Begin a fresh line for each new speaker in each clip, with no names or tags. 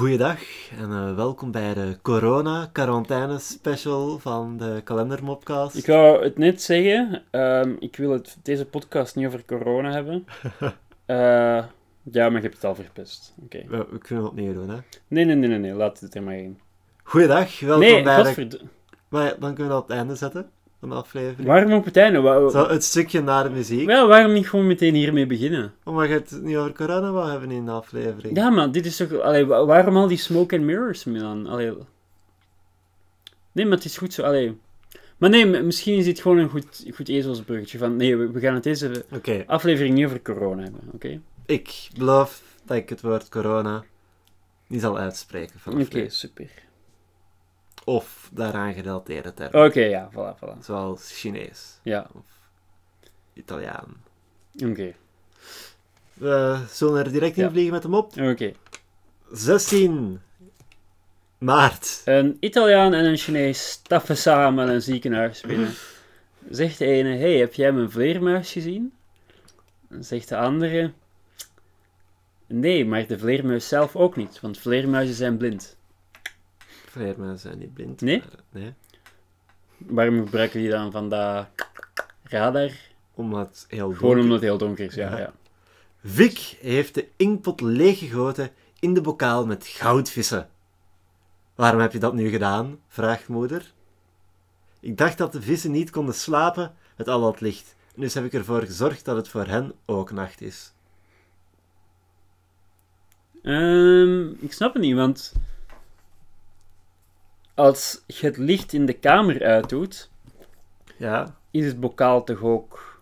Goeiedag en eh, welkom bij de corona-quarantaine special van de Kalendermopcast.
Ik wou het net zeggen, ehm, ik wil het, deze podcast niet over corona hebben. Eh, ja, maar je hebt het al verpest. Oké.
We, we kunnen het opnieuw doen, hè.
Nee, nee, nee, nee, nee, laat het er maar in.
Goeiedag, welkom
Nee,
bij de... Maar ja, dan kunnen we dat op het einde zetten aflevering.
Waarom op het einde? Wa-
Zo, het stukje na de muziek.
Wel, waarom niet gewoon meteen hiermee beginnen?
Omdat je het niet over corona wou hebben in de aflevering.
Ja, maar dit is toch... Allee, wa- waarom al die smoke and mirrors, Milan? Allee... Nee, maar het is goed zo, allee... Maar nee, misschien is dit gewoon een goed, goed ezelsbruggetje van... Nee, we, gaan het deze aflevering niet over corona hebben, oké?
ik beloof dat ik het woord corona niet zal uitspreken vanaf
Oké, super.
Of daaraan gerelateerde termen.
Oké, ja, voilà, voilà.
Zoals Chinees
Ja,
of Italiaan.
oké.
We zullen er direct in vliegen met hem op.
Oké.
16 maart.
Een Italiaan en een Chinees stappen samen een ziekenhuis binnen. Zegt de ene, hey, heb jij mijn vleermuis gezien? Zegt de andere, nee, maar de vleermuis zelf ook niet, want vleermuizen zijn blind.
Zijn niet blind.
Nee?
maar- nee.
Waarom gebruiken die dan van dat radar?
Omdat het heel
Gewoon
donker-
omdat het heel donker is, ja.
Ja.
ja.
Vic heeft de inkpot leeggegoten in de bokaal met goudvissen. Waarom heb je dat nu gedaan? vraagt moeder. Ik dacht dat de vissen niet konden slapen met al dat licht. Dus heb ik ervoor gezorgd dat het voor hen ook nacht is.
Ehm, ik snap het niet, want als je het licht in de kamer uitdoet,
Ja,
is het bokaal toch ook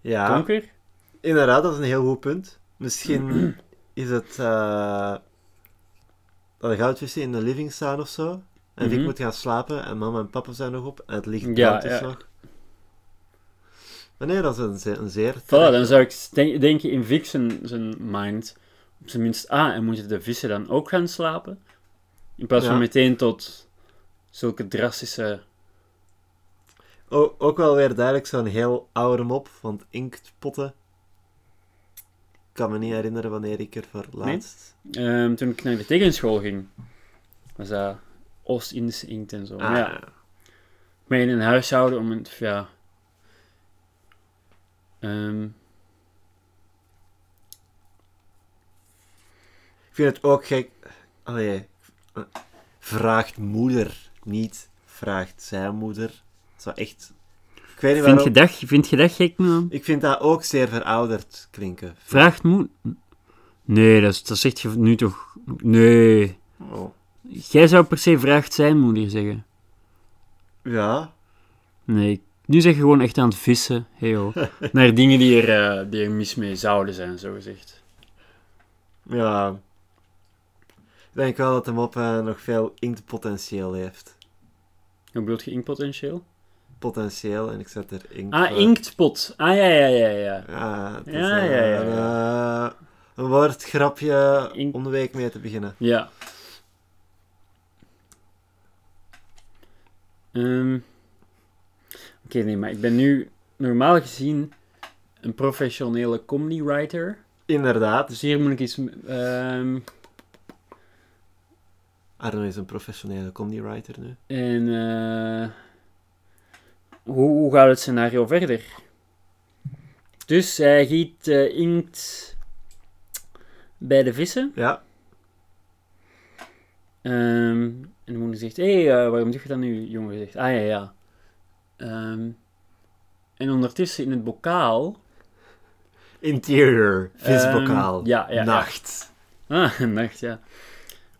ja.
donker?
Inderdaad, dat is een heel goed punt. Misschien is het eh, dat de goudvissen in de living staan of zo. En Vic
Mhm.
moet gaan slapen en mama en papa zijn nog op en het licht
Ja,
brandt dus
ja.
nog. Maar nee, dat is een, ze- een zeer...
Voilà, dan zou ik denk- denken in Vic zijn, zijn mind, op zijn minst, ah, en moeten de vissen dan ook gaan slapen? In plaats van
Ja.
meteen tot zulke drastische...
O- ook wel weer duidelijk zo'n heel oude mop, want inktpotten... Ik kan me niet herinneren wanneer ik er voor laatst...
Ehm, toen ik naar de tegenschool ging, was dat Oost-Indische inkt en zo.
Ah,
Maar ja, maar in een huishouden om het, ja... ehm,
Ik vind het ook gek... Allee, vraagt moeder, niet vraagt zijn moeder. Dat zou echt... Ik weet niet
vind,
waarom...
je dat, vind je dat gek, man?
Ik vind dat ook zeer verouderd klinken.
Vraagt moe... Nee, dat, dat zegt je nu toch... Nee.
Oh.
Jij zou per se vraagt zijn moeder zeggen.
Ja,
Nee, nu zeg je gewoon echt aan het vissen, hey ho. Naar dingen die er, eh, die er mis mee zouden zijn, zo gezegd.
ja. Ik denk wel dat de mop eh, nog veel inktpotentieel heeft.
Hoe bedoelt je inkpotentieel?
Potentieel, en ik zet er inkt
Ah,
voor.
inktpot. Ah, ja, ja, ja, ja.
Ja, het is
Ja,
eh,
ja, ja,
een, eh, een woordgrapje
Inkt-
om de week mee te beginnen.
Ja. Ehm, Oké, nee, maar ik ben nu normaal gezien een professionele comedy writer.
Inderdaad,
Dus hier moet ik iets... ehm,
Arno is een professionele comedy writer nu.
en... eh, hoe, hoe gaat het scenario verder? Dus hij giet eh, inkt bij de vissen.
Ja,
Ehm, en de moeder zegt, hé, hey, eh, waarom doe je dat nu, jongen? Zegt, ah ja, ja. Ehm, en ondertussen in het bokaal...
interior, visbokaal,
Ehm, ja, ja, ja.
nacht.
Ah, nacht, ja.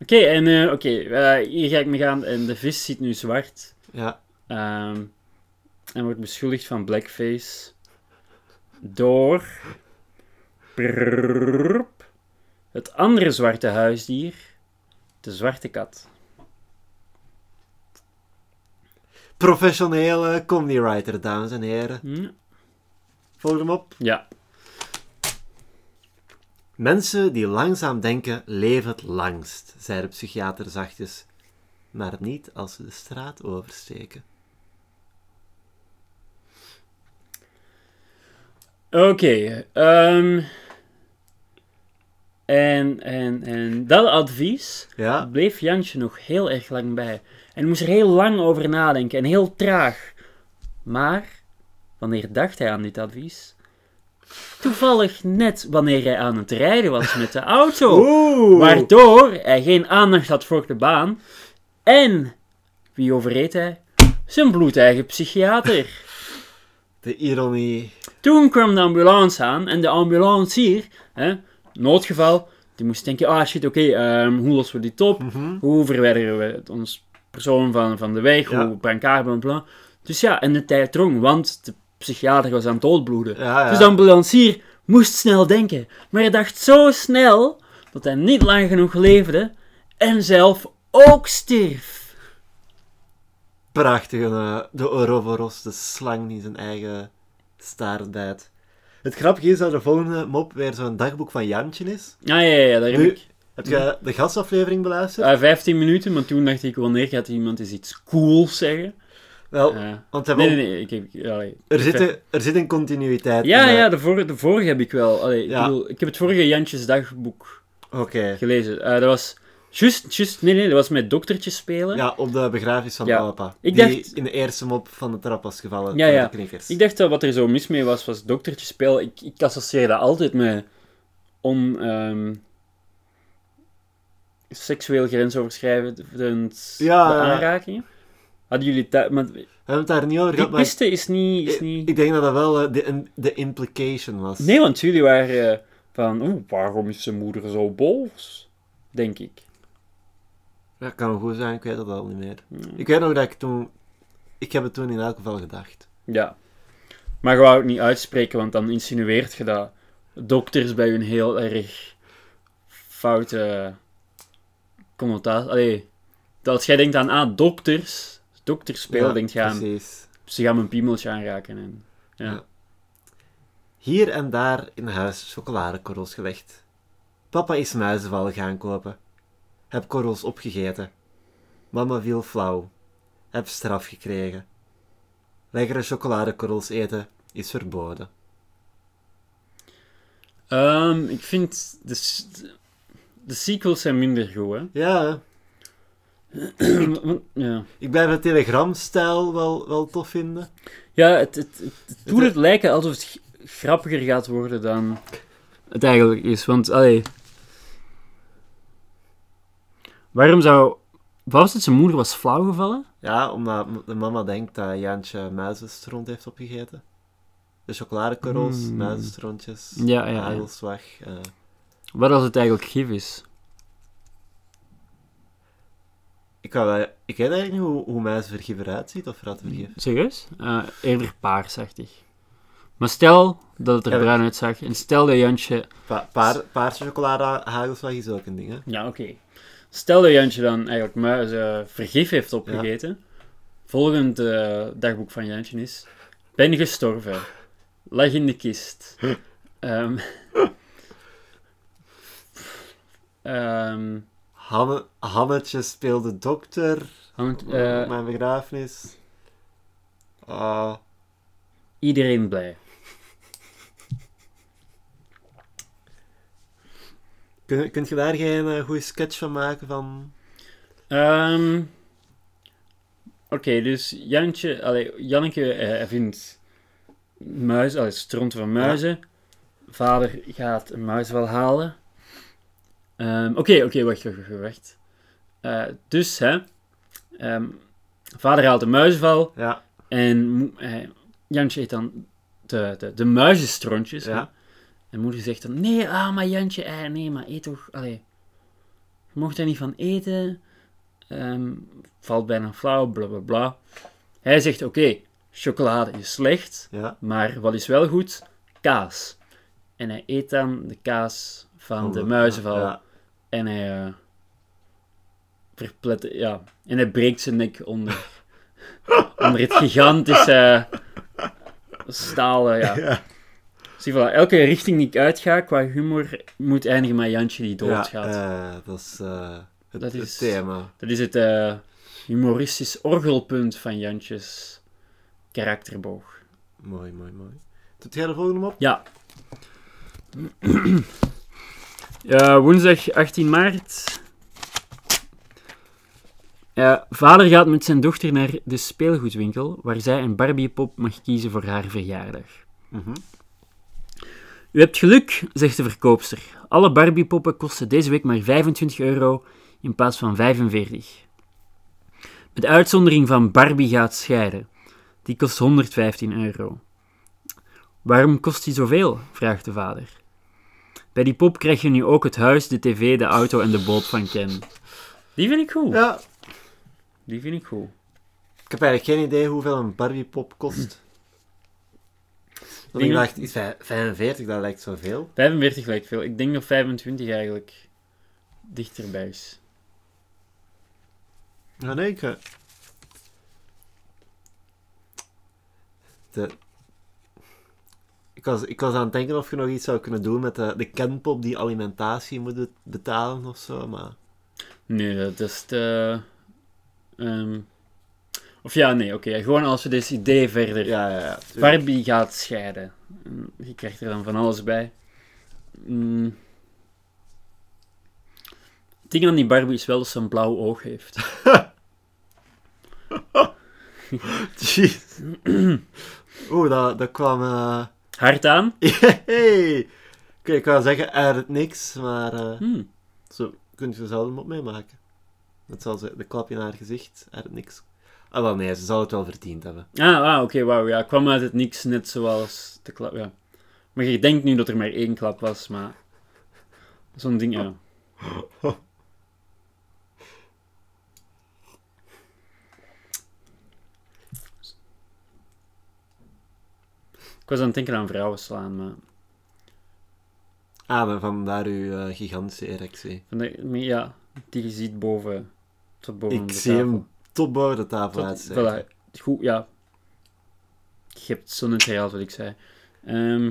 Oké, en eh, oké, eh, hier ga ik mee gaan. En de vis ziet nu zwart.
Ja,
Ehm, en wordt beschuldigd van blackface. Door... Prrrrrp, het andere zwarte huisdier. De zwarte kat.
professionele comedy writer, dames en heren. Volg hem op.
Ja.
Mensen die langzaam denken, leven het langst, zei de psychiater zachtjes. Maar niet als ze de straat oversteken.
Oké, ehm, En, en, en dat advies
Ja?
bleef Jantje nog heel erg lang bij. En moest er heel lang over nadenken en heel traag. Maar, wanneer dacht hij aan dit advies? Toevallig net wanneer hij aan het rijden was met de auto.
Oeh!
Waardoor hij geen aandacht had voor de baan. En, wie overreed hij? Zijn bloedeigen psychiater.
De ironie.
Toen kwam de ambulance aan en de ambulancier, hè, noodgeval, die moest denken, ah shit, oké, ehm, hoe lossen we dit op?
Mhm.
Hoe verwijderen we het- ons persoon van, van de weg?
Ja.
Hoe brancard, bla bla. Dus ja, en de tijd drong, want de psychiater was aan het doodbloeden.
Ja, ja.
Dus de ambulancier moest snel denken. Maar hij dacht zo snel dat hij niet lang genoeg leefde en zelf ook stierf.
Prachtig, eh, de Ouroboros, de slang die zijn eigen staart bijt. Het grappige is dat de volgende mop weer zo'n dagboek van Jantje is.
Ja, ja, ja, daar heb
Nu-
ik
Heb je de gastaflevering beluisterd?
eh, 15 minuten, maar toen dacht ik, wanneer gaat iemand eens iets cools zeggen?
Wel,
Eh,
want hebben
nee, nee, nee, ik, ik, allee,
er, zit, er zit een continuïteit
Ja,
in. eh,
ja, de vorige, de vorige heb ik wel. Allee, ik, bedoel, ik heb het vorige Jantjes dagboek gelezen. Eh, dat was juist, juist, nee, nee, dat was met doktertjes spelen.
Ja, op de begrafenis van
Ja.
papa.
Ik
die
dacht-
in de eerste mop van de trap was gevallen
Ja, ja.
de knikkers.
Ik dacht dat wat er zo mis mee was, was doktertjes spelen. Ik, ik associeer dat altijd met on... ehm, seksueel grensoverschrijdend
ja.
aanrakingen. Hadden jullie dat... Maar
We hebben het daar niet over gehad,
piste is niet... Is
ik,
niet...
ik denk dat dat wel eh, de, de implication was.
Nee, want jullie waren eh, van... Oeh, waarom is zijn moeder zo boos? Denk ik.
Dat kan wel goed zijn, ik weet dat al niet meer.
Hmm.
Ik weet nog dat ik toen... Ik heb het toen in elk geval gedacht.
Ja. Maar je wou het niet uitspreken, want dan insinueert je dat dokters bij hun heel erg foute connotatie... Allee, dat als jij denkt aan, ah, dokters, dokters spelen,
Ja,
denkt je aan,
Precies.
ze gaan mijn piemeltje aanraken. En, ja.
Ja. Hier en daar in huis chocoladekorrels gelegd. Papa is muizenvallen gaan kopen. Heb korrels opgegeten. Mama viel flauw. Heb straf gekregen. Lekkere chocoladekorrels eten is verboden.
Ehm, ik vind de, de sequels zijn minder goed, hè.
Ja,
ja.
ik blijf de telegramstijl wel, wel tof vinden.
Ja, het, het, het, het doet het lijken alsof het grappiger gaat worden dan het eigenlijk is. Want, allee... Waarom zou... Wat was het? Zijn moeder was flauwgevallen?
Ja, omdat de mama denkt dat Jantje muizenstront heeft opgegeten. De chocoladekorrels,
Mm.
muizenstrontjes,
Ja, ja, ja.
eh.
Wat als het eigenlijk gif is?
Ik, wel- ik weet eigenlijk niet hoe, hoe muizenvergif eruit ziet, of rattenvergif.
Serieus? Eh, eerder paarsachtig. Maar stel dat het er
Ja,
bruin uitzag. En stel dat Jantje...
Pa paar, paarse chocolade hagelslag is ook een ding, hè?
Ja, oké. Stel dat Jantje dan eigenlijk muizen vergif heeft opgegeten. Volgend eh, dagboek van Jantje is... Ben gestorven. Lag in de kist. Ehm ehm,
Hannetje speelde dokter op
eh,
mijn begrafenis. Ah,
iedereen blij.
kun, kunt je daar geen eh, goede sketch van maken van...
Ehm, Oké, dus Jantje, allee, Janneke eh, vindt muizen, allee, stront van muizen. Vader gaat een muis wel halen. Ehm, Oké, oké, wacht, wacht, wacht. wacht. Eh, dus, hè, ehm, vader haalt een muizenval
Ja,
en eh, Jantje eet dan de, de, de muizenstrontjes.
ja.
En moeder zegt dan, nee, ah, maar Jantje, eh, nee, maar eet toch, allee, je mocht er niet van eten, Ehm, valt bijna flauw, bla bla bla. Hij zegt, oké, chocolade is slecht,
ja.
maar wat is wel goed? Kaas. En hij eet dan de kaas van de muizenval
Ja,
en hij uh, verplet, ja, en hij breekt zijn nek onder, onder het gigantische stalen, ja.
ja.
Zie, voilà, elke richting die ik uitga qua humor moet eindigen met Jantje die
ja
doodgaat.
eh, dat is eh, het,
Dat
het
is-
thema.
Dat is het eh, humoristisch orgelpunt van Jantjes karakterboog.
Mooi, mooi, mooi. Doet jij de volgende op?
Ja. Ja, woensdag 18 maart. Vader gaat met zijn dochter naar de speelgoedwinkel, waar zij een Barbiepop mag kiezen voor haar verjaardag.
Mhm.
U hebt geluk, zegt de verkoopster. Alle Barbiepoppen kosten deze week maar 25 euro in plaats van 45. Met uitzondering van Barbie gaat scheiden. Die kost 115 euro. Waarom kost die zoveel? vraagt de vader. Bij die pop krijg je nu ook het huis, de tv, de auto en de boot van Ken. Die vind ik goed.
Ja,
Die vind ik goed.
ik heb eigenlijk geen idee hoeveel een Barbiepop kost. Want ik dacht, iets vij- 45, dat lijkt zoveel.
45 lijkt veel. Ik denk dat 25 eigenlijk dichterbij is.
Ja, nee, ik... eh, De... Ik was, ik was aan het denken of je nog iets zou kunnen doen met de, de Kenpop die alimentatie moet bet- betalen of zo, maar...
Nee, dat is te... ehm, Of ja, nee, oké. gewoon als we dit idee verder...
Ja, ja.
Barbie gaat scheiden. En Je krijgt er dan van alles bij. Mm. Het ding aan die Barbie is wel dat ze een blauw oog heeft.
Jeez. Oeh, dat, dat kwam... eh,
Hard aan?
Hey. Oké, ik wou zeggen uit niks, maar
Hmm.
zo kun je er zelf op meemaken. Dat zal ze, de klap in haar gezicht, uit niks. Ah, wel nee, ze zal het wel verdiend hebben.
Ah, ah oké, wauw. Ja, kwam uit het niks, net zoals de klap. Ja. Maar je denkt nu dat er maar één klap was, maar... Zo'n ding, ja. Ik was aan het denken aan vrouwen slaan, maar...
Ah, maar vandaar uw eh, gigantische erectie.
Van de, maar ja, die je ziet boven... Tot boven
Ik
de
zie
tafel.
hem tot boven de tafel uitsteken.
voilà. Goed, ja. Je hebt zo net herhaald wat ik zei. Ehm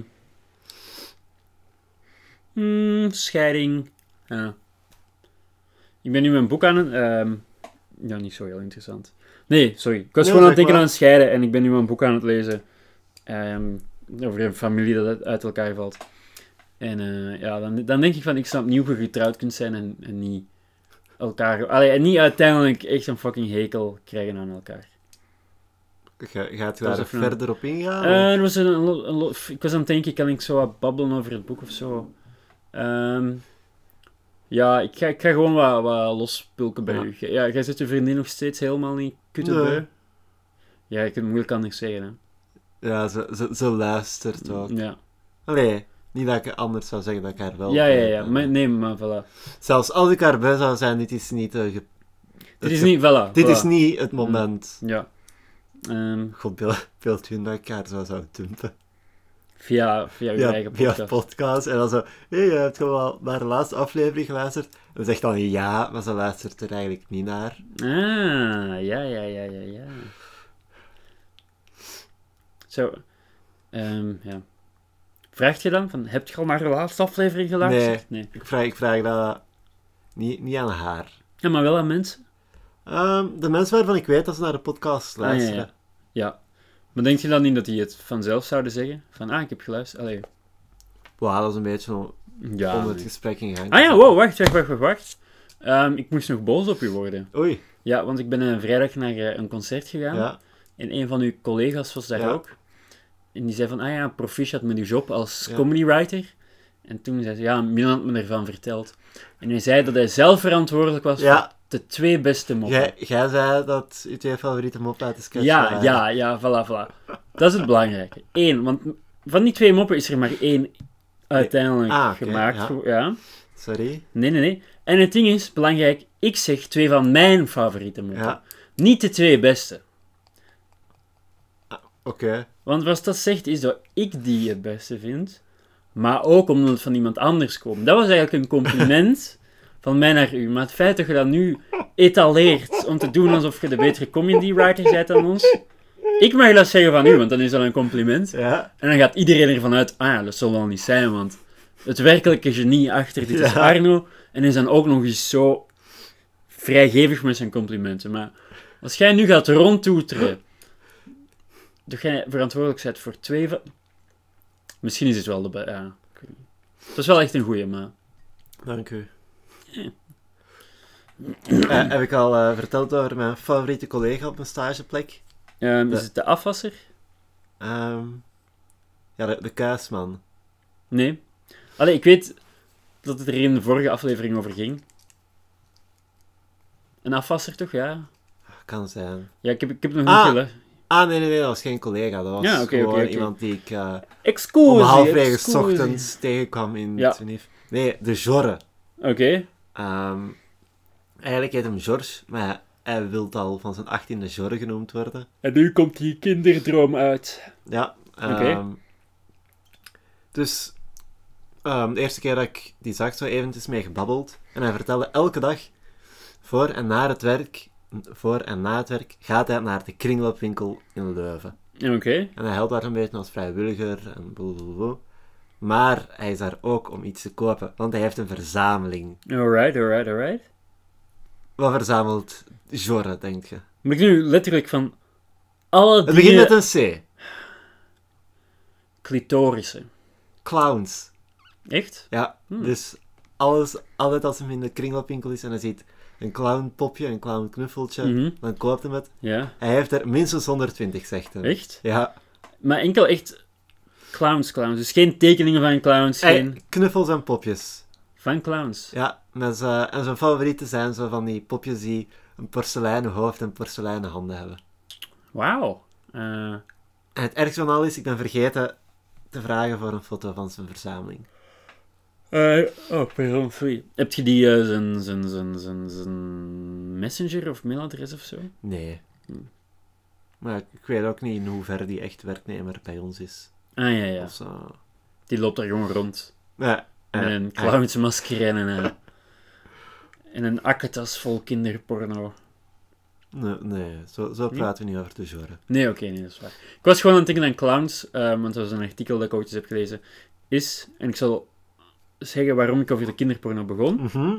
hmm, scheiding. Ja. Ik ben nu mijn boek aan het... ehm, ja, niet zo heel interessant. Nee, sorry. Ik was
Nee,
gewoon aan het denken
maar.
aan scheiden en ik ben nu mijn boek aan het lezen. Ehm, over een familie dat uit- elkaar valt. En eh, ja, dan, dan denk ik van, ik snap niet hoe je getrouwd kunt zijn en, en niet elkaar... Allee, en niet uiteindelijk echt een fucking hekel krijgen aan elkaar.
Ga, gaat u daar verder op ingaan?
Er was een, een ik was aan het denken, kan ik zo wat babbelen over het boek of zo? Ehm, ja, ik ga, ik ga gewoon wat, wat lospulken bij
Ja.
u. Ja, jij zit je vriendin nog steeds helemaal niet?
Nee.
Ja, ik kan het moeilijk anders zeggen, hè.
Ja, ze, ze, ze luistert ook.
Ja,
Allee, niet dat ik anders zou zeggen dat ik haar wel...
ja, ja, ja. Maar, nee, maar voilà.
Zelfs als ik haar bij zou zijn, dit is niet... eh, ge-
Dit is niet, voilà.
Dit
voilà.
is niet het moment.
Ja. Ehm,
God, beeld, beeld je dat ik haar zo zou dumpen.
via, via uw
Ja,
eigen
via
podcast.
podcast. En dan zo, hé, hey, je hebt gewoon naar de laatste aflevering geluisterd. En zegt dan ja, maar ze luistert er eigenlijk niet naar.
Ah, ja, ja, ja, ja, ja. Zo. ehm, ja. Vraagt je dan van, heb je al naar de laatste aflevering geluisterd? Nee.
Ik vraag, ik vraag dat niet, niet aan haar.
Ja, maar wel aan mensen.
Ehm, de mensen waarvan ik weet dat ze naar de podcast
Ah, ja,
luisteren.
ja. Ja. Maar denk je dan niet dat die het vanzelf zouden zeggen? Van, ah, ik heb geluisterd. Allee.
Wow, dat is een beetje om,
Ja.
om het
nee.
gesprek in gang
Ah ja, wow, wacht, wacht, wacht, wacht. wacht. Ehm, ik moest nog boos op u worden.
Oei,
Ja, want ik ben een vrijdag naar eh, een concert gegaan.
ja.
En een van uw collega's was daar ook. En die zei van, ah ja, proficiat met uw job als
Ja.
comedy writer. En toen zei ze, ja, Milan had me ervan verteld. En hij zei dat hij zelf verantwoordelijk was voor
Ja,
de twee beste moppen.
jij, jij zei dat uw twee favoriete moppen uit de sketch
Ja,
waren.
ja, ja, voilà, voilà. Dat is het belangrijke. Eén, want van die twee moppen is er maar één uiteindelijk
Ah,
gemaakt.
ja.
voor- ja.
Sorry.
Nee, nee, nee. En het ding is, belangrijk, ik zeg twee van mijn favoriete moppen. Niet de twee beste.
Oké.
Want wat dat zegt is dat ik die het beste vind, maar ook omdat het van iemand anders komt. Dat was eigenlijk een compliment van mij naar u. Maar het feit dat je dat nu etaleert om te doen alsof je de betere comedy writer bent dan ons, ik mag dat zeggen van u, want dan is dat een compliment.
Ja,
En dan gaat iedereen ervan uit, ah ja, dat zal wel niet zijn, want het werkelijke genie achter dit is. Arno en is dan ook nog eens zo vrijgevig met zijn complimenten. Maar als jij nu gaat rondtoeteren, dat jij verantwoordelijk bent voor twee van... Misschien is het wel de... Ja, ik weet niet. Het is wel echt een goeie, maar...
Dank u. Eh, heb ik al eh, verteld over mijn favoriete collega op mijn stageplek?
Ehm,
De-
is het de afwasser?
Ehm, ja, de, de kuisman.
Nee. Allee, ik weet dat het er in de vorige aflevering over ging. Een afwasser toch, ja?
Kan zijn.
Ja, ik heb, ik heb nog
Ah.
niet geluisterd.
Ah, nee, nee, nee, dat was geen collega. Dat was
Ja,
gewoon iemand die ik eh,
Excuus.
om halfwege ochtends tegenkwam in
Ja.
Nee, de Jorre.
Oké.
Ehm, eigenlijk heet hem George, maar hij wil al van zijn 18e Jorre genoemd worden.
En nu komt die kinderdroom uit.
Ja. Ehm, Dus ehm, de eerste keer dat ik die zag, zo eventjes mee gebabbeld. En hij vertelde elke dag, voor en na het werk, voor en na het werk, gaat hij naar de kringloopwinkel in Leuven.
Oké.
En hij helpt daar een beetje als vrijwilliger en blablabla. Maar hij is daar ook om iets te kopen, want hij heeft een verzameling.
Alright, alright, alright.
Wat verzamelt Jorre, denk je?
Maar ik nu letterlijk van alle
Het begint met een C.
Clitorissen.
Clowns.
Echt?
Ja,
Hmm.
dus alles, altijd als hij in de kringloopwinkel is en hij ziet een clownpopje, een clownknuffeltje,
Mhm.
dan koopt hij het.
Ja.
Hij heeft er minstens 120, zegt hij.
Echt?
Ja.
Maar enkel echt clowns, clowns. Dus geen tekeningen van clowns,
Hij-
geen...
knuffels en popjes.
Van clowns.
Ja, met en zijn favorieten zijn zo van die popjes die een porseleinen hoofd en porseleinen handen hebben.
Wauw. Eh,
En het ergste van al is, ik ben vergeten te vragen voor een foto van zijn verzameling.
Eh, oh, pardon, sorry. Heb je die, eh, zijn, zijn, zijn, zijn, zijn messenger of mailadres of zo?
Nee.
Hmm.
Maar ik weet ook niet in hoeverre die echt werknemer bij ons is.
Ah, ja, ja.
Of zo.
Die loopt daar gewoon rond.
Ja,
Met
eh,
een clownsmasker en een, en een akketas vol kinderporno.
Nee, nee zo, zo
Hm?
praten we niet over de genre.
Nee, oké, nee, dat is waar. Ik was gewoon aan het denken aan clowns, eh, want dat was een artikel dat ik ooit eens heb gelezen. Is, en ik zal zeggen waarom ik over de kinderporno begon,
Mhm.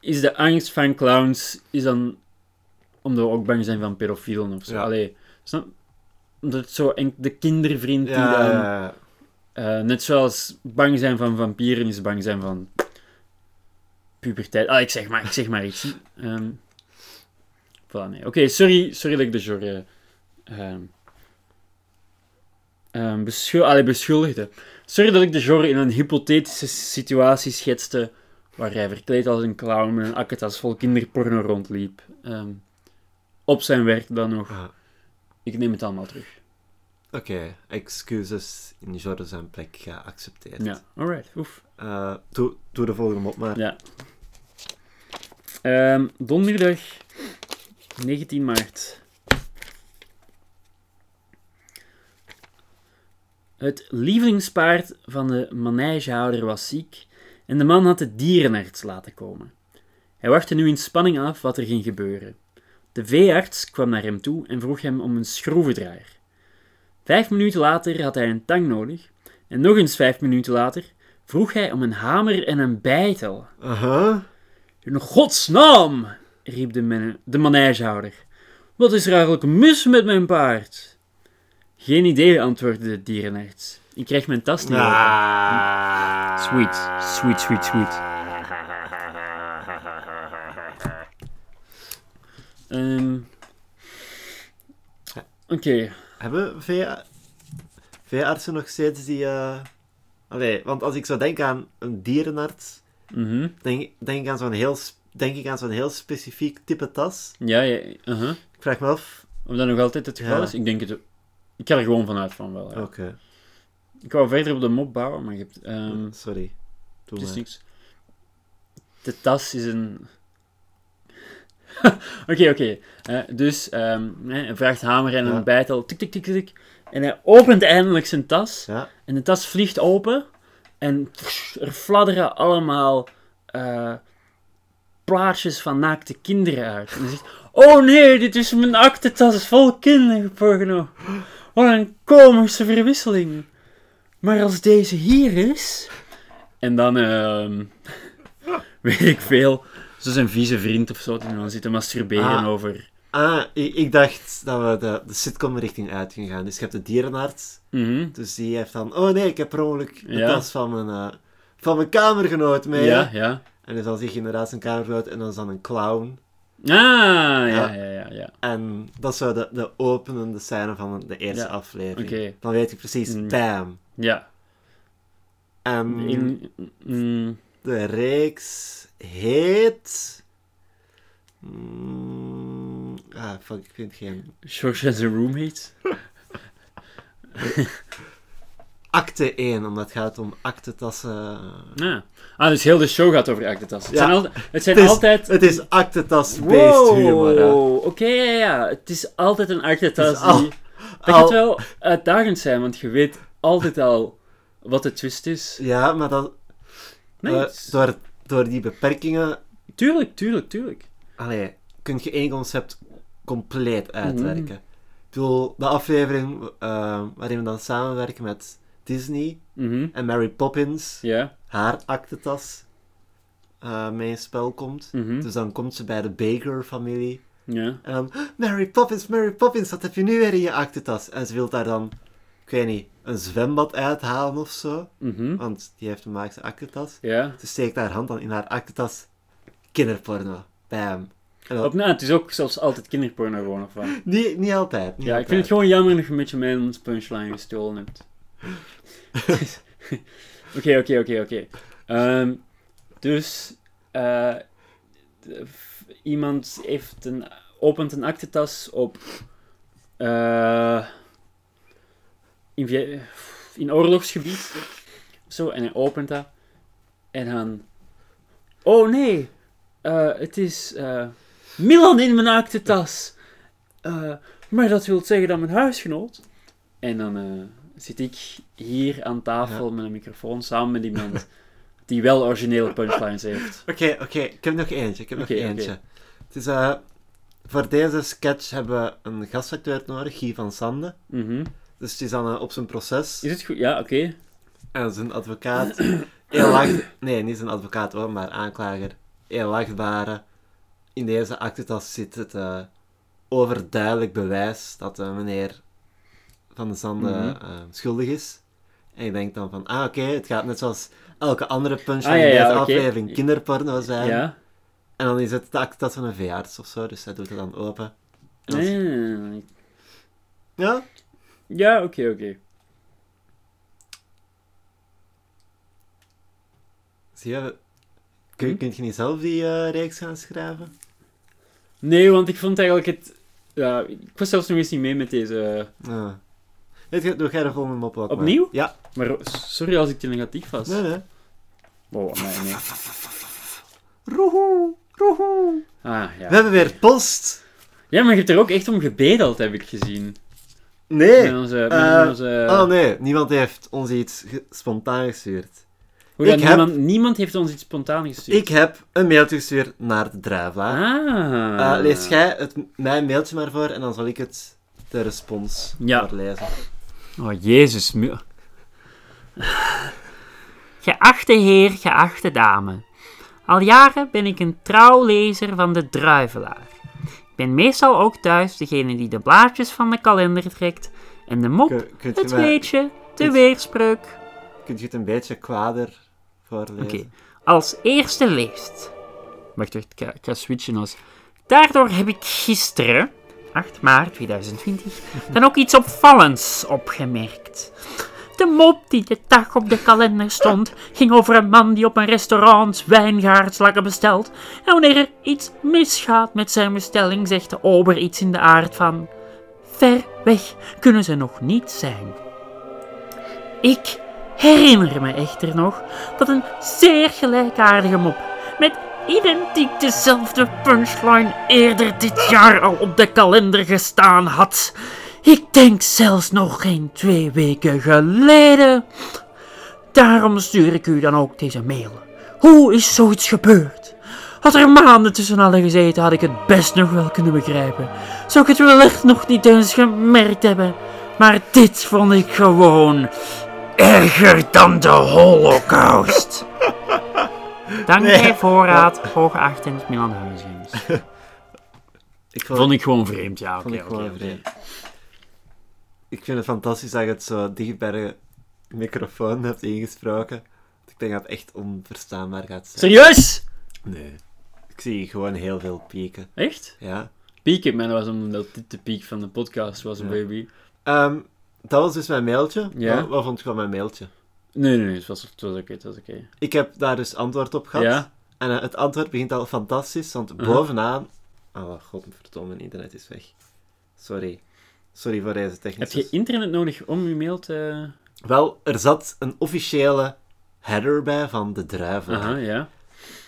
is de angst van clowns, is dan omdat we ook bang zijn van pedofielen of zo.
Ja.
Allee, snap? Omdat het zo en de kindervriend die
Ja,
dan,
ja,
eh, net zoals bang zijn van vampieren is bang zijn van puberteit. Ah, ik zeg maar, ik zeg maar iets. Voilà, nee. Oké, sorry, sorry dat ik de genre ehm ehm, beschul allee, beschuldigde. Sorry dat ik de genre in een hypothetische situatie schetste waar hij verkleed als een clown met een akketas vol kinderporno rondliep. Ehm, op zijn werk dan nog.
Ah,
Ik neem het allemaal terug.
Oké, excuses in genre zijn plek geaccepteerd.
Ja, alright. Oef.
Doe, doe de volgende op maar.
Ja. Ehm, donderdag 19 maart. Het lievelingspaard van de manegehouder was ziek en de man had de dierenarts laten komen. Hij wachtte nu in spanning af wat er ging gebeuren. De veearts kwam naar hem toe en vroeg hem om een schroevendraaier. Vijf minuten later had hij een tang nodig en nog eens vijf minuten later vroeg hij om een hamer en een bijtel.
Aha.
In godsnaam, riep de, men- de manegehouder. Wat is er eigenlijk mis met mijn paard? Geen idee, antwoordde de dierenarts. Ik krijg mijn tas niet open.
Ah.
Sweet, sweet, sweet, sweet. Ehm, Oké,
Hebben vee- veeartsen nog steeds die... Allee, want als ik zo denk aan een dierenarts,
mhm.
denk, denk, ik aan zo'n heel, denk ik aan zo'n heel specifiek type tas.
ja, ja.
Ik vraag me af...
Of dat nog altijd het geval
Ja.
is? Ik denk het... Ik ga er gewoon vanuit van wel, ja.
Oké,
Ik wou verder op de mop bouwen, maar je hebt... ehm,
sorry. Doe
Het is
maar.
niks. De tas is een. Oké, oké. Eh, dus ehm, hij vraagt hamer en
Ja.
een bijtel. Tik, tik, tik, tik. En hij opent eindelijk zijn tas.
Ja,
En de tas vliegt open. En er fladderen allemaal eh, plaatjes van naakte kinderen uit. En hij zegt: Oh nee, dit is mijn aktentas vol kinderporno. Wat een komische verwisseling. Maar als deze hier is. En dan, ehm, weet ik veel, zo zijn vieze vriend of zo, die dan zitten masturberen
Ah.
over.
Ah, ik, ik dacht dat we de, de sitcom-richting uit gingen gaan. Dus je hebt de dierenarts.
Mhm.
Dus die heeft dan... Oh nee, ik heb per ongeluk de
Ja.
tas van mijn, eh, van mijn kamergenoot mee.
Ja, ja.
En dus dan zie je inderdaad zijn kamergenoot en dan is dan een clown.
Ah, ja, ja, ja, ja.
En dat is zo de, de openende scène van de eerste
Ja,
aflevering.
Oké,
Dan weet je precies,
Mm.
bam.
ja.
En
In, mm,
de reeks heet... Mm, ah, fuck, ik vind geen...
George and the Roommates.
Acte 1, omdat het gaat om actetassen.
Ja. Ah, dus heel de show gaat over actetassen. Het
Ja.
zijn, al, het zijn
Het is-
altijd...
Het is actetas-based humor.
Wow, oké, ja, ja. Het is altijd een actetas
al-
die... Dat
al-
gaat wel uitdagend zijn, want je weet altijd al wat de twist is.
Ja, maar dat,
Nee,
eh, door, door die beperkingen
tuurlijk, tuurlijk, tuurlijk.
allee, kun je één concept compleet
Mhm.
uitwerken. Ik bedoel, de aflevering eh, waarin we dan samenwerken met Disney
Mhm.
en Mary Poppins, haar actetas, eh mee in spel komt.
mhm.
Dus dan komt ze bij de Baker-familie. En dan, Mary Poppins, Mary Poppins, wat heb je nu weer in je actetas? En ze wil daar dan, ik weet niet, een zwembad uithalen of zo.
Mhm.
Want die heeft een maakse actetas.
Ja.
Ze steekt haar hand dan in haar actetas. Kinderporno. Bam.
Op, nou, het is ook zelfs altijd kinderporno gewoon, of wat?
niet, niet altijd. Niet
Ja, ik vind het gewoon jammer dat je een beetje mijn punchline gestolen hebt. Oké, oké, oké, oké. Ehm, Dus, f- iemand heeft een, opent een aktentas op... eh, in, in oorlogsgebied. Zo, en hij opent dat. En dan... Oh nee! eh, het is Milan in mijn aktentas! Maar dat wil zeggen dat mijn huisgenoot... En dan zit ik hier aan tafel met een microfoon samen met iemand die wel originele punchlines heeft.
Oké, oké. Ik heb nog eentje. Ik heb nog eentje. Het is, eh, voor deze sketch hebben we een gastacteur nodig, Guy van Sande.
Mhm.
Dus het is dan eh, op zijn proces.
Is het goed? Ja, oké.
En zijn advocaat, heel lach... Nee, niet zijn advocaat hoor, maar aanklager. Heel lachbare. In deze actetas zit het eh, overduidelijk bewijs dat eh, meneer Van de Zande
Mhm.
eh, schuldig is. En je denkt dan van, ah oké, het gaat net zoals elke andere punchline
Ah, ja,
in deze aflevering kinderporno zijn.
Ja.
En dan is het de actetas van een veearts of zo, dus hij doet het dan open. Ja?
Ja, oké, oké.
Zie je, kun,
Hm?
kun je niet zelf die eh, reeks gaan schrijven?
Nee, want ik vond eigenlijk het... Ja, ik was zelfs nog eens niet mee met deze...
Weet je, doe jij de volgende mop ook maar.
Opnieuw?
Ja.
Maar sorry als ik te negatief was.
Nee, nee.
Oh, nee, nee.
Roehoe, roehoe.
Ah, ja.
We hebben weer post.
Ja, maar je hebt er ook echt om gebedeld, heb ik gezien.
Nee.
Met onze... Met
Eh,
onze
Oh nee, niemand heeft ons iets spontaan gestuurd.
Hoe dan,
ik heb-
niemand, niemand heeft ons iets spontaan gestuurd.
Ik heb een mailtje gestuurd naar de druivelaar.
Ah.
Eh, lees jij het, mijn mailtje maar voor en dan zal ik het, de respons
Ja.
voorlezen.
Oh, jezus. Geachte heer, geachte dame. Al jaren ben ik een trouw lezer van de Druivelaar. Ik ben meestal ook thuis degene die de blaadjes van de kalender trekt en de mop,
Kun, kunt je
het weetje, de
kunt-
weerspreuk
kunt je het een beetje kwader voorlezen?
Oké. als eerste leest. Wacht, ik ga switchen als... Daardoor heb ik gisteren, 8 maart 2020, dan ook iets opvallends opgemerkt. De mop die de dag op de kalender stond, ging over een man die op een restaurant wijngaardslakken bestelt. En wanneer er iets misgaat met zijn bestelling, zegt de ober iets in de aard van... Ver weg kunnen ze nog niet zijn. Ik herinner me echter nog dat een zeer gelijkaardige mop met identiek dezelfde punchline eerder dit jaar al op de kalender gestaan had. Ik denk zelfs nog geen twee weken geleden. Daarom stuur ik u dan ook deze mail. Hoe is zoiets gebeurd? Had er maanden tussen allen gezeten, had ik het best nog wel kunnen begrijpen. Zou ik het wellicht nog niet eens gemerkt hebben. Maar dit vond ik gewoon erger dan de holocaust. Dank
Nee.
voorraad, hoogachtend Milan Huizings.
Ik vond,
Vond ik gewoon vreemd, ja, oké,
vond ik
oké,
vreemd. Ik vind het fantastisch dat je het zo dicht bij de microfoon hebt ingesproken. Ik Ik denk dat het echt onverstaanbaar gaat zijn.
Serieus?
Nee. Ik zie gewoon heel veel pieken.
Echt?
Ja.
Pieken, maar dat was omdat dit de piek van de podcast was,
Ja.
baby.
Ehm, dat was dus mijn mailtje.
Ja.
Wat, wat vond je van mijn mailtje?
Nee, nee, nee, het was, het was oké, het was oké.
Ik heb daar dus antwoord op gehad.
Ja?
En eh, het antwoord begint al fantastisch, want bovenaan... Oh, godverdomme, mijn internet is weg. Sorry. Sorry voor deze
Heb
technische...
je internet nodig om je mail te...
Wel, er zat een officiële header bij van de druivelaar.
Aha, ja.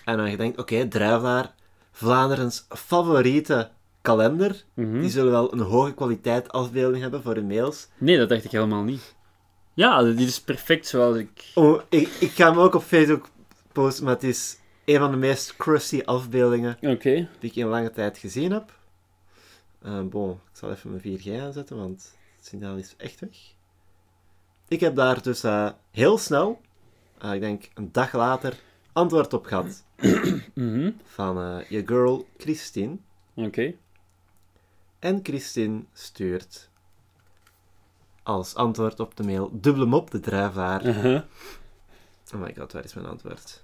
En dan je denkt, oké, druivelaar, Vlaanderens favoriete kalender.
Mhm.
Die zullen wel een hoge kwaliteit afbeelding hebben voor hun mails.
Nee, dat dacht ik helemaal niet. Ja, dit is perfect zoals ik...
Oh, ik, ik ga hem ook op Facebook posten, maar het is een van de meest crusty afbeeldingen die ik in lange tijd gezien heb. Eh, bon, ik zal even mijn 4G aanzetten, want het signaal is echt weg. Ik heb daar dus eh, heel snel, eh, ik denk een dag later, antwoord op gehad
Mhm.
van je girl Christine.
Oké.
En Christine stuurt als antwoord op de mail dubbele mop de druivaar.
Aha.
Oh my god, waar is mijn antwoord?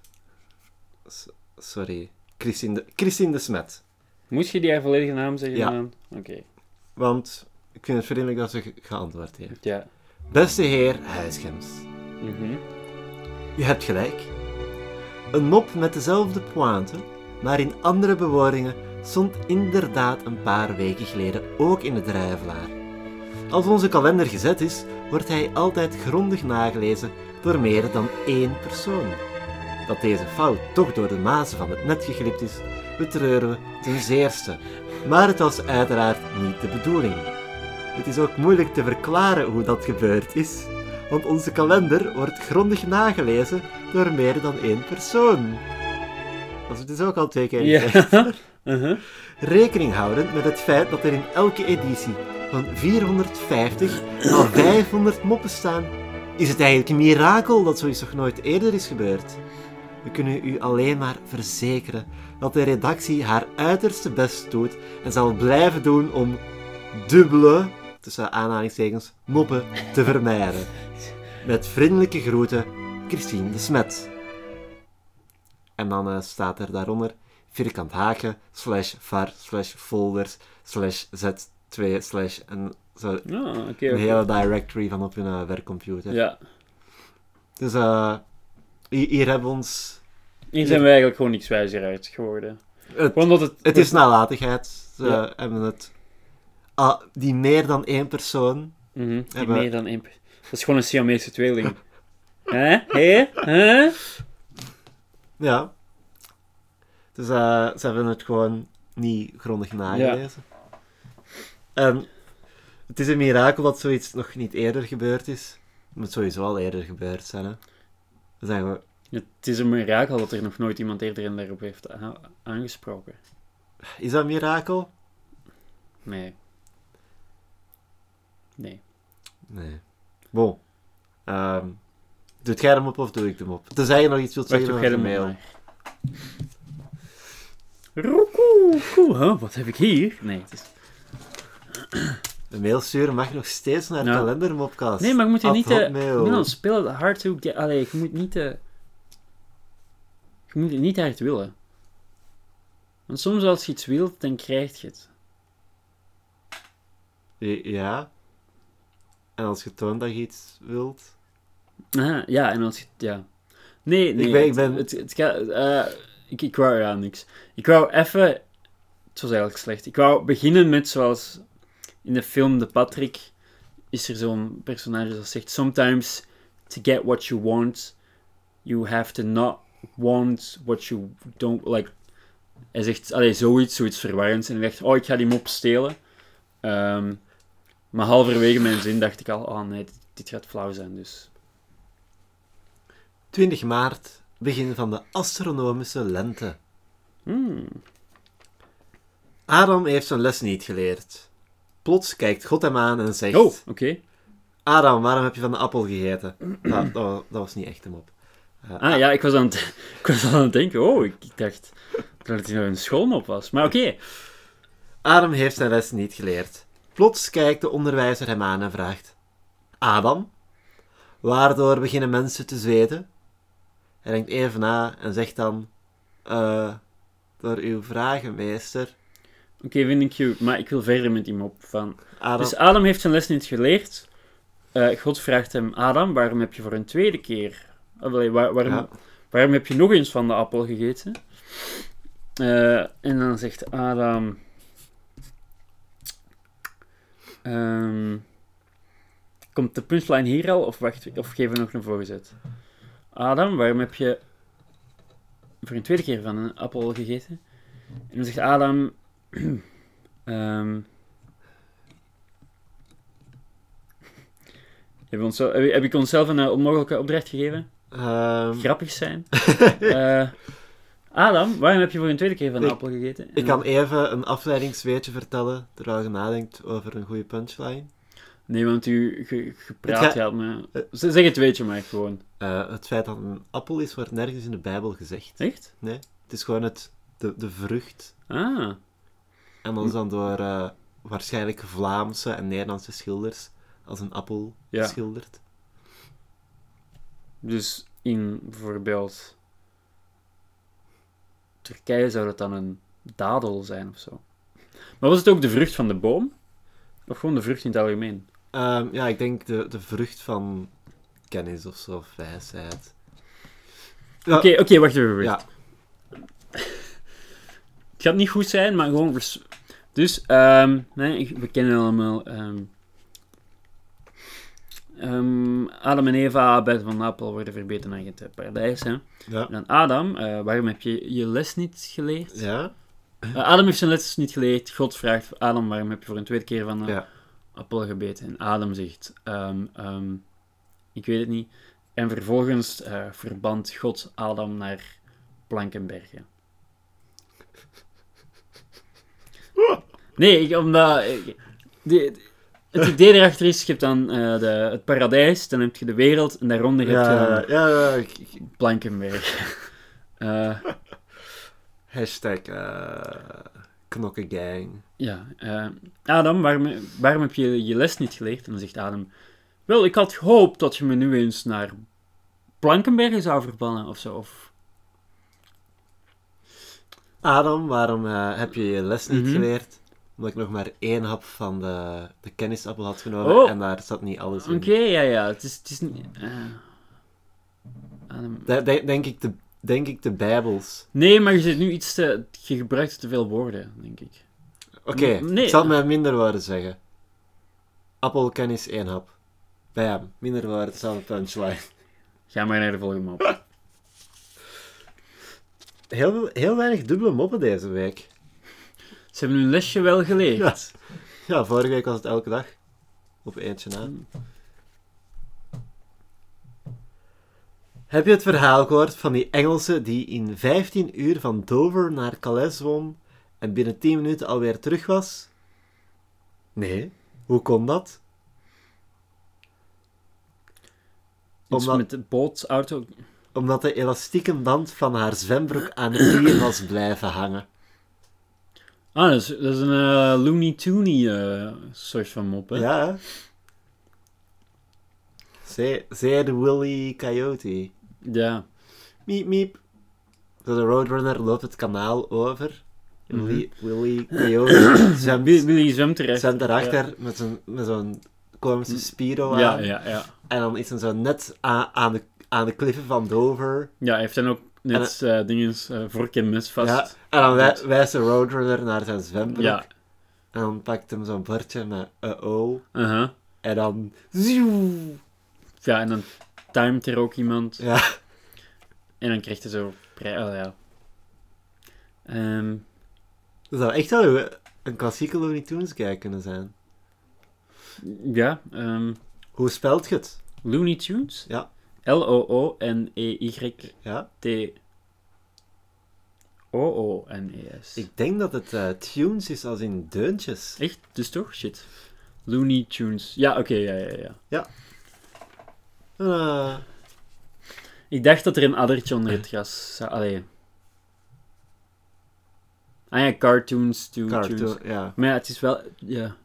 S- sorry. Christine de, Christine de Smet.
Moest je die haar volledige naam zeggen
Ja.
Oké.
Want ik vind het vriendelijk dat ze ge- geantwoord heeft.
Ja.
Beste heer Huisgems.
Mhm.
U hebt gelijk. Een mop met dezelfde pointe, maar in andere bewoordingen, stond inderdaad een paar weken geleden ook in de druivelaar. Als onze kalender gezet is, wordt hij altijd grondig nagelezen door meer dan één persoon. Dat deze fout toch door de mazen van het net geglipt is, betreuren we ten zeerste. Maar het was uiteraard niet de bedoeling. Het is ook moeilijk te verklaren hoe dat gebeurd is, want onze kalender wordt grondig nagelezen door meer dan één persoon. Dat is dus ook al twee keer gezegd.
Ja. Aha.
Rekening houdend met het feit dat er in elke editie van 450 à 500 moppen staan, is het eigenlijk een mirakel dat zoiets nog nooit eerder is gebeurd. We kunnen u alleen maar verzekeren dat de redactie haar uiterste best doet en zal blijven doen om dubbele, tussen aanhalingstekens, moppen te vermijden. Met vriendelijke groeten, Christine de Smet. En dan eh, staat er daaronder vierkant haken, slash var, slash folders, slash z2, slash en zo. Een
oké.
hele directory van op hun eh, werkcomputer.
Ja.
Dus eh, hier, hier hebben we ons...
Hier zijn we eigenlijk gewoon niks wijzer uit geworden.
Het,
Gewoon dat het...
het is nalatigheid. Ze
Ja.
hebben het... Ah, die meer dan één persoon...
Die
Hebben-
meer dan één... pe- Dat is gewoon een Siamese tweeling. Hè? Hé? Hè?
Ja. Dus eh, ze hebben het gewoon niet grondig nagelezen. En het is een mirakel dat zoiets nog niet eerder gebeurd is. Het moet sowieso al eerder gebeurd zijn, hè. We...
Het is een mirakel dat er nog nooit iemand eerder in daarop heeft aangesproken.
Is dat een mirakel?
Nee. Nee.
Nee. Bon. Ehm doet jij hem op of doe ik hem op? Tenzij je nog iets wilt zeggen over
de mail. Roekoe, huh? Wat heb ik hier? Nee, het is...
De mail sturen mag nog steeds naar
Ja.
kalendermopcast.
Nee, maar je moet je niet te... Milan, speel het hard to get... Allee, je moet niet te... Je moet het niet hard willen. Want soms als je iets wilt, dan krijg je het.
Ja. En als je toont dat je iets wilt...
Aha, ja, en als je... Ja. Nee, nee.
Ik ben- ik
het-
ben-
Het, het, gaat... eh, ik, ik wou ja, niks. Ik wou even... Het was eigenlijk slecht. Ik wou beginnen met zoals... In de film The Patrick is er zo'n personage dat zegt... Sometimes to get what you want, you have to not want what you don't... Like, hij zegt allee, zoiets, zoiets verwarrends. En hij zegt, oh, ik ga die mop stelen. Ehm, maar halverwege mijn zin dacht ik al, oh nee, dit, dit gaat flauw zijn, dus...
20 maart, begin van de astronomische lente.
Hmm.
Adam heeft zijn les niet geleerd. Plots kijkt God hem aan en zegt...
Oh, oké.
Adam, waarom heb je van de appel gegeten? Nou, dat, dat was niet echt hem op. Eh,
Ah ja, ik was aan het, ik was aan het denken, oh, ik, ik dacht dat het nou een schoolmop was. Maar oké.
Adam heeft zijn les niet geleerd. Plots kijkt de onderwijzer hem aan en vraagt... Adam, waardoor beginnen mensen te zweten? Hij denkt even na en zegt dan... eh door uw vragen, meester.
Oké, vind ik maar ik wil verder met die mop van...
Adam,
Dus Adam heeft zijn les niet geleerd. Eh, God vraagt hem, Adam, waarom heb je voor een tweede keer... allee, waar- waarom,
Ja.
waarom heb je nog eens van de appel gegeten? Eh, en dan zegt Adam... ehm, komt de punchline hier al, of, wacht, of geven we nog een voorzet? Adam, waarom heb je voor een tweede keer van een appel gegeten? En dan zegt Adam... ehm, heb, je ons, heb, je- heb ik onszelf een eh, onmogelijke opdracht gegeven?
ehm,
Grappig zijn. Eh, Adam, waarom heb je voor een tweede keer van een
Ik-
appel gegeten? En
ik kan even een afleidingsweetje vertellen, terwijl je nadenkt over een goede punchline.
Nee, want u ge, gepraat
ga-
me...
Eh.
Zeg het weet je maar gewoon.
Eh, het feit dat een appel is, wordt nergens in de Bijbel gezegd.
Echt?
Het is gewoon het, de, de vrucht.
Ah.
En dan is dan door waarschijnlijk Vlaamse en Nederlandse schilders als een appel
Ja.
geschilderd.
Dus in bijvoorbeeld Turkije zou dat dan een dadel zijn of zo. Maar was het ook de vrucht van de boom? Of gewoon de vrucht in het algemeen?
Ehm, ja, ik denk de, de vrucht van kennis of zo, of wijsheid. Ja,
Oké, oké, wacht even. wacht.
Ja.
Het gaat niet goed zijn, maar gewoon... vers- Dus, ehm, nee, we kennen allemaal... ehm, ehm, Adam en Eva bij van de appel worden verbeten naar het paradijs. Hè? En
Ja.
dan Adam, eh, waarom heb je je les niet geleerd?
Ja?
Eh, Adam heeft zijn les niet geleerd. God vraagt Adam, waarom heb je voor een tweede keer van de
Ja.
appel gebeten? En Adam zegt, ik weet het niet. En vervolgens eh verband God Adam naar Plankenbergen. Nee, ik, omdat... ik- het idee erachter is, je hebt dan eh, de, het paradijs, dan heb je de wereld, en daaronder heb je
Ja, ja, ja, ik-
Plankenberg. Eh,
hashtag eh knokkengang.
Ja, Adam, waarom, waarom heb je je les niet geleerd? En dan zegt Adam, wel, ik had gehoopt dat je me nu eens naar Plankenbergen zou verbannen, of zo. Of...
Adam, waarom eh, heb je je les niet
Mhm.
geleerd? Omdat ik nog maar één hap van de, de kennisappel had genomen
Oh.
en daar zat niet alles in.
Oké, ja, ja, het is, het is niet... eh, Adam...
De- de- denk, ik de, denk ik de Bijbels.
Nee, maar je zit nu iets te... Je gebruikt te veel woorden, denk ik.
Oké,
nee.
ik zal het met minder woorden zeggen. Appelkennis één hap. Bam, minder woorden, hetzelfde punchline.
Ga maar naar de volgende mop.
Heel, heel weinig dubbele moppen deze week.
Ze hebben hun lesje wel geleerd.
Ja. Ja, vorige week was het elke dag. Op eentje na. Heb je het verhaal gehoord van die Engelse die in 15 uur van Dover naar Calais zwom en binnen 10 minuten alweer terug was? Nee. Hoe kon dat?
Iets
Omdat-
met de boot, auto...
Omdat de elastieke band van haar zwembroek aan de knieën was blijven hangen.
Ah, dat is, dat is een eh, Looney Tooney eh, soort van mop, hè?
Ja? Zeer, zeer Willy Coyote.
Ja.
Miep, miep. De Roadrunner loopt het kanaal over. En
Mhm.
Willy, Willy Coyote zwemt,
Willy, zwemt terecht.
zwemt daarachter met zo'n met zo'n komische Spiro aan.
Ja, ja, ja.
En dan is hij zo net aan, aan, de, aan de kliffen van Dover.
Ja, hij heeft dan ook net eh dingen, eh vork en mes vast.
Ja, en dan wij- wijst de Roadrunner naar zijn zwembroek.
Ja.
En dan pakt hem zo'n bordje met uh-oh.
uh-huh.
En dan... Zoe.
Ja, en dan timet er ook iemand.
Ja.
En dan krijgt hij zo... Oh, ja. Ehm,
Dat zou echt wel een klassieke Looney Tunes guy kunnen zijn.
ja, ehm,
Hoe spelt je het?
Looney Tunes?
Ja.
L-O-O-N-E-Y-T...
Ja?
O-O-N-E-S.
Ik denk dat het eh, tunes is als in deuntjes.
Echt? Dus toch? Shit. Looney Tunes. Ja, oké, ja, ja, ja.
Eh,
Ik dacht dat er een addertje onder het gras zou... Allee. Ah ja, cartoons, to tunes.
cartoon, ja.
Maar ja, het is wel... Ja.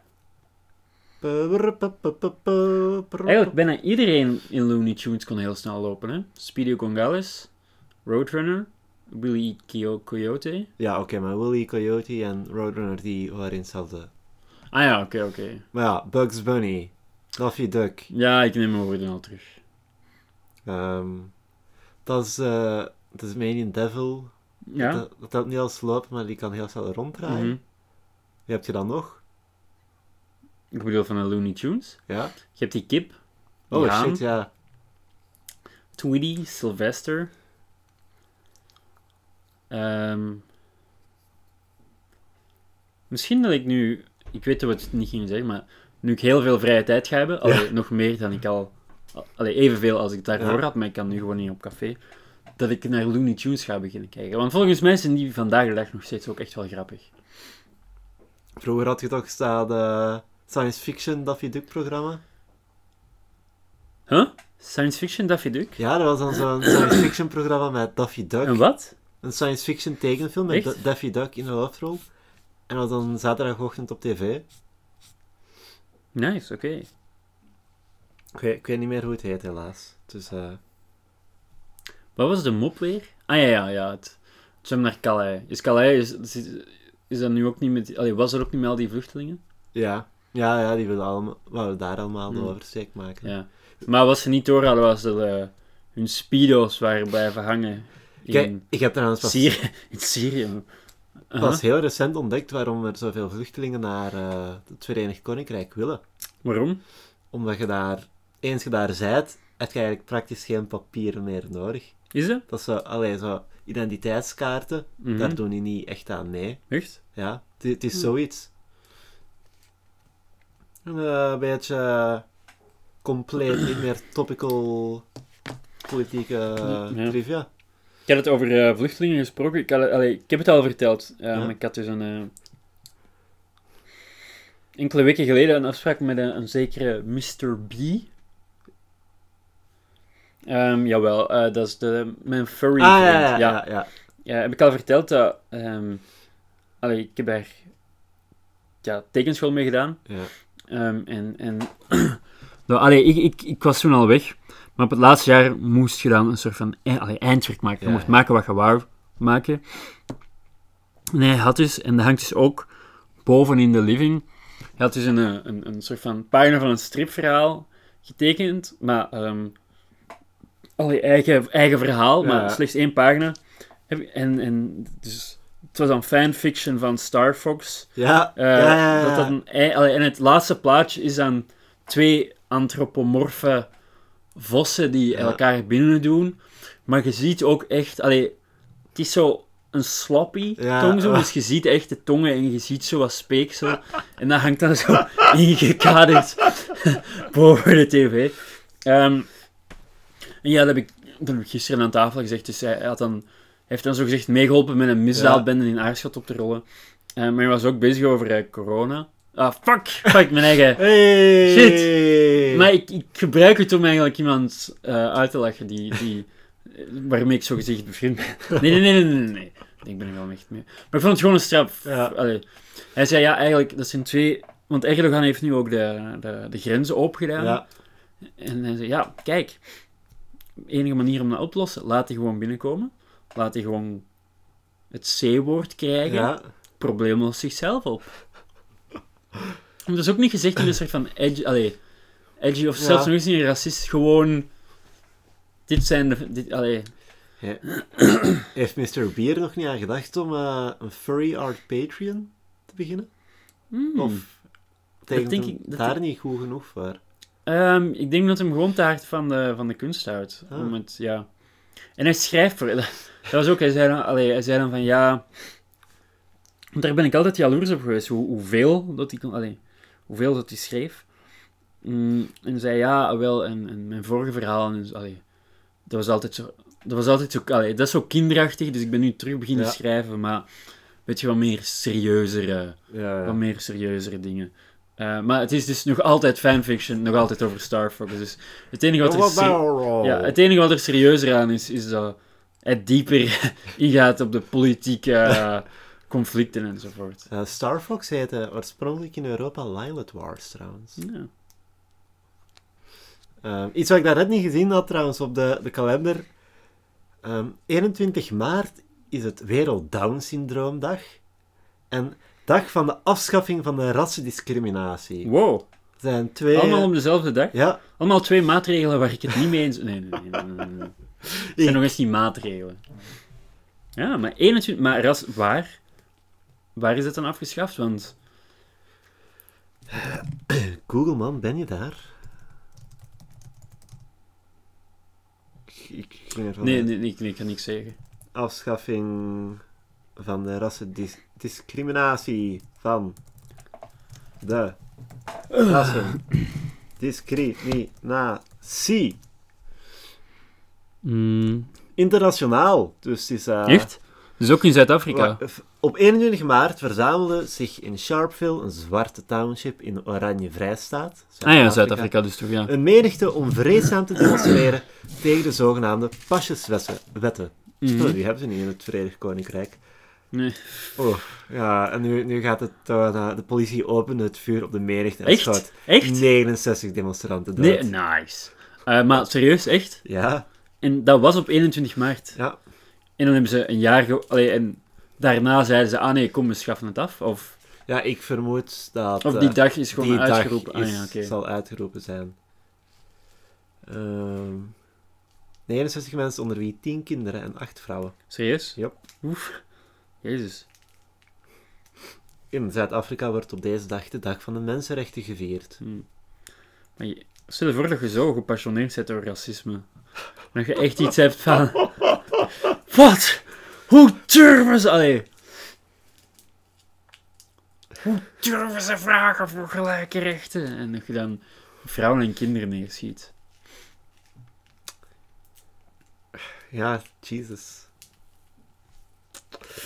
Eigenlijk
bijna iedereen in Looney Tunes kon heel snel lopen, hè. Speedy Gonzales. Roadrunner, Willy Coyote.
Ja, oké, maar Willy Coyote en Roadrunner die waren hetzelfde.
Ah ja, oké, oké.
Maar ja, Bugs Bunny, Daffy Duck.
Ja, ik neem mijn woorden al terug.
ehm, dat is eh Tasmanian Devil.
Ja?
Dat, dat telt niet als lopen, maar die kan heel snel ronddraaien.
Mhm.
Wie heb je dan nog?
Ik bedoel van de Looney Tunes.
Ja?
Je hebt die kip.
Oh
die
shit, ja.
Tweety, Sylvester. Ehm, misschien dat ik nu... Ik weet wat ik niet ging zeggen, maar nu ik heel veel vrije tijd ga hebben, allee, nog meer dan ik al... Allee, evenveel als ik daarvoor
Ja.
had, maar ik kan nu gewoon niet op café. Dat ik naar Looney Tunes ga beginnen kijken. Want volgens mij zijn die vandaag de dag nog steeds ook echt wel grappig.
Vroeger had je toch staan science fiction Daffy Duck programma?
Huh? Science fiction Daffy Duck?
Ja, dat was dan zo'n science fiction programma met Daffy Duck.
En wat?
Een science fiction tekenfilm met? Da- Daffy Duck in de hoofdrol. En dat was dan zaterdagochtend op tv.
Nice, oké.
Ik weet, ik weet niet meer hoe het heet, helaas. Dus, eh,
Wat was de mop weer? Ah ja, ja, ja. Het, het zwem naar Calais. Is Calais, is, is, is dat nu ook niet met... Allee, was er ook niet met al die vluchtelingen?
ja. Ja, ja, die wilden allemaal, wouden daar allemaal
Hmm.
oversteek maken.
Ja. Maar wat ze niet door hadden, was dat eh, hun speedo's waren blijven hangen in,
Kijk, ik heb trouwens pas,
Syrië. in Syrië.
Pas heel recent ontdekt waarom er zoveel vluchtelingen naar eh, het Verenigd Koninkrijk willen.
Waarom?
Omdat je daar, eens je daar zijt, heb je eigenlijk praktisch geen papieren meer nodig.
Is dat?
Dat is zo, allee, zo identiteitskaarten,
Mhm.
daar doen die niet echt aan mee.
Echt?
Ja, het, het is zoiets. Een eh, beetje eh, compleet, niet meer topical politieke
Ja.
trivia.
Ik had het over eh, vluchtelingen gesproken. Ik, had, het- allee, ik heb het al verteld. Ja,
Ja.
Ik had dus een... enkele weken geleden een afspraak met een, een zekere Mr. B. Ehm, jawel, dat is de, mijn furry
Ah,
vriend.
ja, ja,
ja.
ja. ja.
Ja, heb ik al verteld dat... ehm allee, ik heb daar ja, tekenschool mee gedaan. Ehm, en en nou, allee, ik, ik, ik was toen al weg. Maar op het laatste jaar moest je dan een soort van allee, eindwerk maken. Je
Ja, ja.
maken wat je wou maken. En hij had dus, en dat hangt dus ook boven in de living. Hij had dus een, eh, een, een soort van pagina van een stripverhaal getekend. Maar ehm allee, eigen, eigen verhaal,
Ja,
maar slechts één pagina. En, en dus, het was dan fanfiction van Star Fox.
Ja,
Eh,
ja, ja, ja.
Dat dat een, allee, en het laatste plaatje is dan twee antropomorfe vossen die elkaar binnen doen. Maar je ziet ook echt... Allee, het is zo een sloppy tong zo, dus je ziet echt de tongen en je ziet zo wat speeksel. En dat hangt dan zo ingekaderd boven de tv. Ehm, en ja, dat heb, ik, dat heb ik gisteren aan tafel gezegd. Dus hij, had dan, heeft dan zo gezegd meegeholpen met een misdaadbende in Aarschot op te rollen. Eh, maar hij was ook bezig over eh, corona. Ah, fuck! Fuck, mijn eigen...
Hey!
Shit. Maar ik, ik gebruik het om eigenlijk iemand eh, uit te lachen die, die, waarmee ik zo gezegd bevriend ben. Nee, nee, nee, nee, nee, nee. Ik ben er wel echt mee. Maar ik vond het gewoon een.
Ja.
Allee. Hij zei ja, eigenlijk, dat zijn twee... Want Erdogan heeft nu ook de, de, de grenzen opengedaan.
Ja,
En hij zei, ja, kijk. Enige manier om dat op te lossen, laat die gewoon binnenkomen. Laat die gewoon het C-woord krijgen.
ja.
Probleem lost zichzelf op. Dat is ook niet gezegd in een soort van edgy, allee, edgy of zelfs nog eens niet racist. Gewoon, dit zijn de, dit, allee,
Heeft Mr. Beer nog niet aan gedacht om eh, een furry art Patreon te beginnen?
hmm.
Of
denk ik- dat
daar niet goed genoeg voor?
Ehm, ik denk dat hem gewoon te hard van de, van de kunst houdt.
Ah.
Om het, ja. En hij schrijft voor... Dat, was ook... Hij zei, dan, allee, hij zei dan van, ja... Want daar ben ik altijd jaloers op geweest. Hoe, hoeveel dat hij kon... Allee, hoeveel dat hij schreef. Mm, en hij zei, ja, wel, en, en mijn vorige verhaal... En, allee, dat was altijd zo... Dat was altijd zo... Allee, dat is zo kinderachtig, dus ik ben nu terug beginnen
Ja.
schrijven, maar... Weet je, wat meer serieuzere
Ja,
wat meer serieuzere dingen. Eh, maar het is dus nog altijd fanfiction, nog altijd over Star Fox. Dus het enige wat er, ja, het enige wat er serieuzer aan is, is dat het dieper ingaat op de politieke eh, conflicten enzovoort.
Eh, Star Fox heette oorspronkelijk in Europa Lilith Wars trouwens.
Ja.
Eh, iets wat ik daarnet niet gezien had trouwens op de, de kalender. Ehm, 21 maart is het Wereld Down Syndroomdag. En dag van de afschaffing van de rassendiscriminatie.
Wow.
Zijn twee...
Allemaal op dezelfde dag?
Ja,
Allemaal twee maatregelen waar ik het niet mee eens... Nee, nee, nee. nee, nee, nee. Zijn nog eens niet maatregelen. Ja, maar 21... Maar ras, waar? Waar is het dan afgeschaft? Want...
Google man, ben je daar? Ik, ging ervan
Nee, nee, nee, ik, kan niks zeggen.
Afschaffing van de rassendiscriminatie van de rassendiscriminatie. Internationaal. Dus is...
Echt? Dus ook in Zuid-Afrika?
Op 21 maart verzamelde zich in Sharpeville, een zwarte township in de Oranje Vrijstaat.
Ah ja, Zuid-Afrika dus toch, ja.
Een menigte om vreedzaam te demonstreren tegen de zogenaamde pasjeswetten.
Mhm.
Oh, die hebben ze niet in het Verenigd Koninkrijk.
Nee.
Oh, ja, en nu, nu gaat het... eh, de politie opende het vuur op de menigte en
Echt?
schoot
Echt?
69 demonstranten dood.
Nee, nice. Eh, maar serieus, echt?
Ja,
En dat was op 21 maart.
ja.
En dan hebben ze een jaar... Ge... Allee, en daarna zeiden ze, ah nee, kom, we schaffen het af. Of,
ja, ik vermoed dat...
of die
eh,
dag is gewoon
die dag
uitgeroepen.
is-
ah ja,
zal uitgeroepen zijn. Ehm 69 mensen, onder wie 10 kinderen en 8 vrouwen.
Serieus?
Yep.
Oef. Jezus.
In Zuid-Afrika wordt op deze dag de Dag van de Mensenrechten gevierd.
Hm. Maar je, stel je voor dat je zo gepassioneerd bent door racisme. Dat je echt iets hebt van... Wat? Hoe durven ze... Allee. Hoe durven ze vragen voor gelijke rechten? En dat je dan vrouwen en kinderen neerschiet.
Ja, Jesus.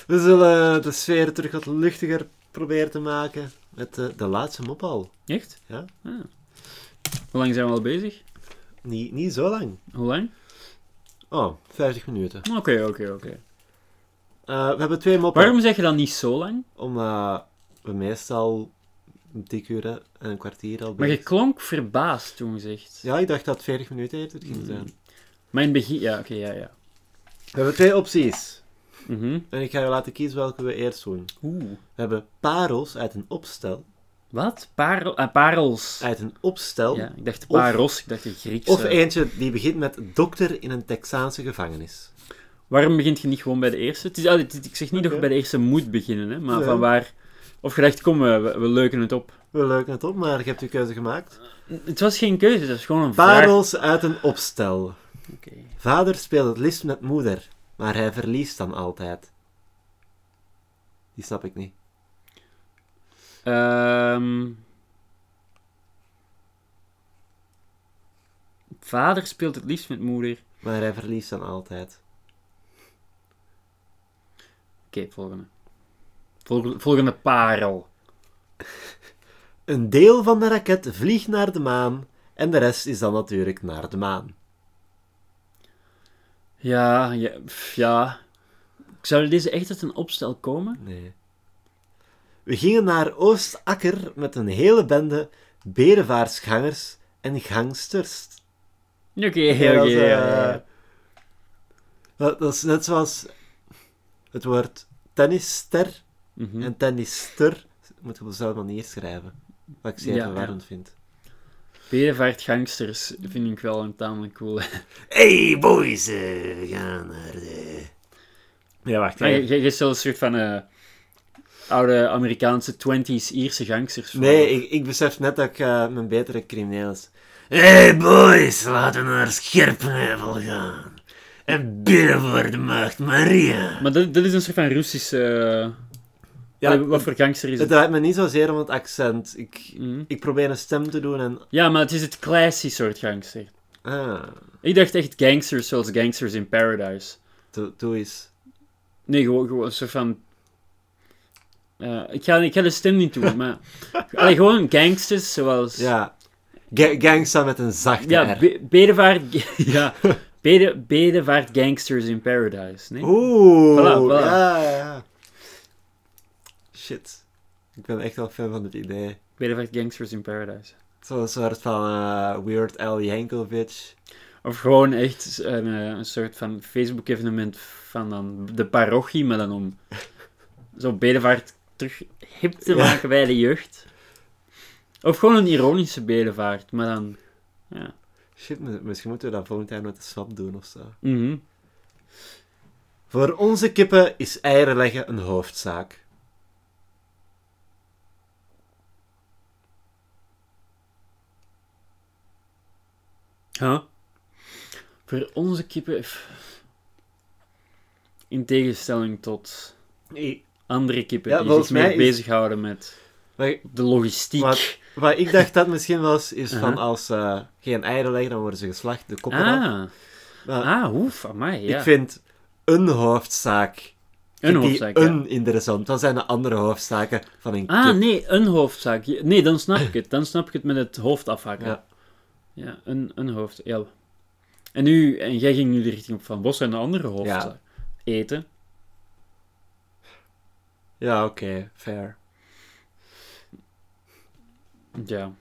We zullen de sfeer terug wat luchtiger proberen te maken met de, de laatste mop al.
Echt?
Ja.
Ah. Hoe lang zijn we al bezig?
Niet, niet zo lang.
Hoe lang?
Oh, 50 minuten.
Oké, oké, oké.
Eh, we hebben twee moppen.
Waarom zeg je dan niet zo lang?
Omdat we meestal een dik uur en een kwartier al
Maar je
bezig
klonk verbaasd toen gezegd.
Ja, ik dacht dat het 40 minuten eerder ging
Mm.
zijn.
Maar in het begin... Ja, oké, ja, ja.
We hebben twee opties.
Mhm.
En ik ga je laten kiezen welke we eerst doen.
Oeh.
We hebben parels uit een opstel.
Wat? Parel, ah, parels.
Uit een opstel.
Ja, ik dacht
Of-
paros, ik dacht de Griekse.
Of eentje die begint met dokter in een Texaanse gevangenis.
Waarom begint je niet gewoon bij de eerste? Het is, ah, ik zeg niet dat je bij de eerste moet beginnen, hè, maar
Ja.
van waar... Of je dacht, kom, we, we leuken het op.
We leuken het op, maar je hebt je keuze gemaakt.
Het was geen keuze, het was gewoon een vraag.
Parels uit een opstel.
Oké.
Vader speelt het liefst met moeder, maar hij verliest dan altijd. Die snap ik niet.
Ehm. Vader speelt het liefst met moeder.
Maar hij verliest dan altijd.
Oké, volgende. Volgende. Volgende parel.
Een deel van de raket vliegt naar de maan en de rest is dan natuurlijk naar de maan.
Ja, ja, ja. Zou deze echt uit een opstel komen?
Nee. We gingen naar Oostakker met een hele bende bedevaartsgangers en gangsters.
Oké, oké,
dat is. Dat, is net zoals het woord tennisster
Mhm.
en tennister moet je op dezelfde manier schrijven. Wat ik zeer
Ja,
verwarrend vind.
Bedevaartgangsters vind ik wel een tamelijk cool.
Hey boys, eh, we gaan naar de... Ja, wacht.
Je, je, je stelt een soort van eh, oude Amerikaanse 20s Ierse gangsters.
Nee, ik, ik besef net dat ik eh, mijn betere crimineel is. Hey boys, laten we naar Scherpenheuvel gaan. En bidden voor de maagd Maria.
Maar dat, dat is een soort van Russische... eh,
Ja,
wat voor gangster is
Het
het?
draait me niet zozeer om het accent. Ik,
Mhm.
ik probeer een stem te doen en...
Ja, maar het is het classy soort gangster.
Ah,
Ik dacht echt gangsters zoals Gangsters in Paradise.
doe, doe eens.
Nee, gewoon, gewoon een soort van... eh, ik, ga, ik ga de stem niet doen, maar... Allee, gewoon gangsters zoals...
Ja. Ga gangsta met een zachte
Ja, be- bedevaart... ja, bede, bedevaart gangsters in Paradise, nee?
Oeh,
Voilà, voilà.
ja, ja, ja. Shit. Ik ben echt wel fan van het idee.
Bedevaart gangsters in Paradise.
Zo'n soort van eh, Weird Al Yankovic.
Of gewoon echt een, eh, een soort van Facebook-evenement van dan de parochie, maar dan om zo bedevaart terug hip te maken bij de jeugd. Of gewoon een ironische bedevaart, maar dan... Ja.
Shit, mi- misschien moeten we dat volgend jaar met de swap doen of zo.
Mhm.
Voor onze kippen is eieren leggen een hoofdzaak.
Ja. Voor onze kippen... In tegenstelling tot
Nee.
Andere kippen
Ja,
die zich meer
is-
bezighouden met
Maar
de logistiek.
Wat- wat ik dacht dat misschien was, is van
Aha.
als ze geen eieren leggen, dan worden ze geslacht, de koppen af.
Ah,
Maar
ah, oef, amai, ja.
Ik vind een hoofdzaak
een
die
hoofdzaak, ja.
een interessant. Wat zijn de andere hoofdzaken van een
Ah,
kip?
nee, een hoofdzaak. Nee, dan snap ik het. Dan snap ik het met het hoofd afhakken.
Ja.
Ja, een, een hoofd, ja. En, nu, en jij ging nu de richting op Van Bos en de andere hoofdzaak. Eten.
Ja, oké, fair.
Ja.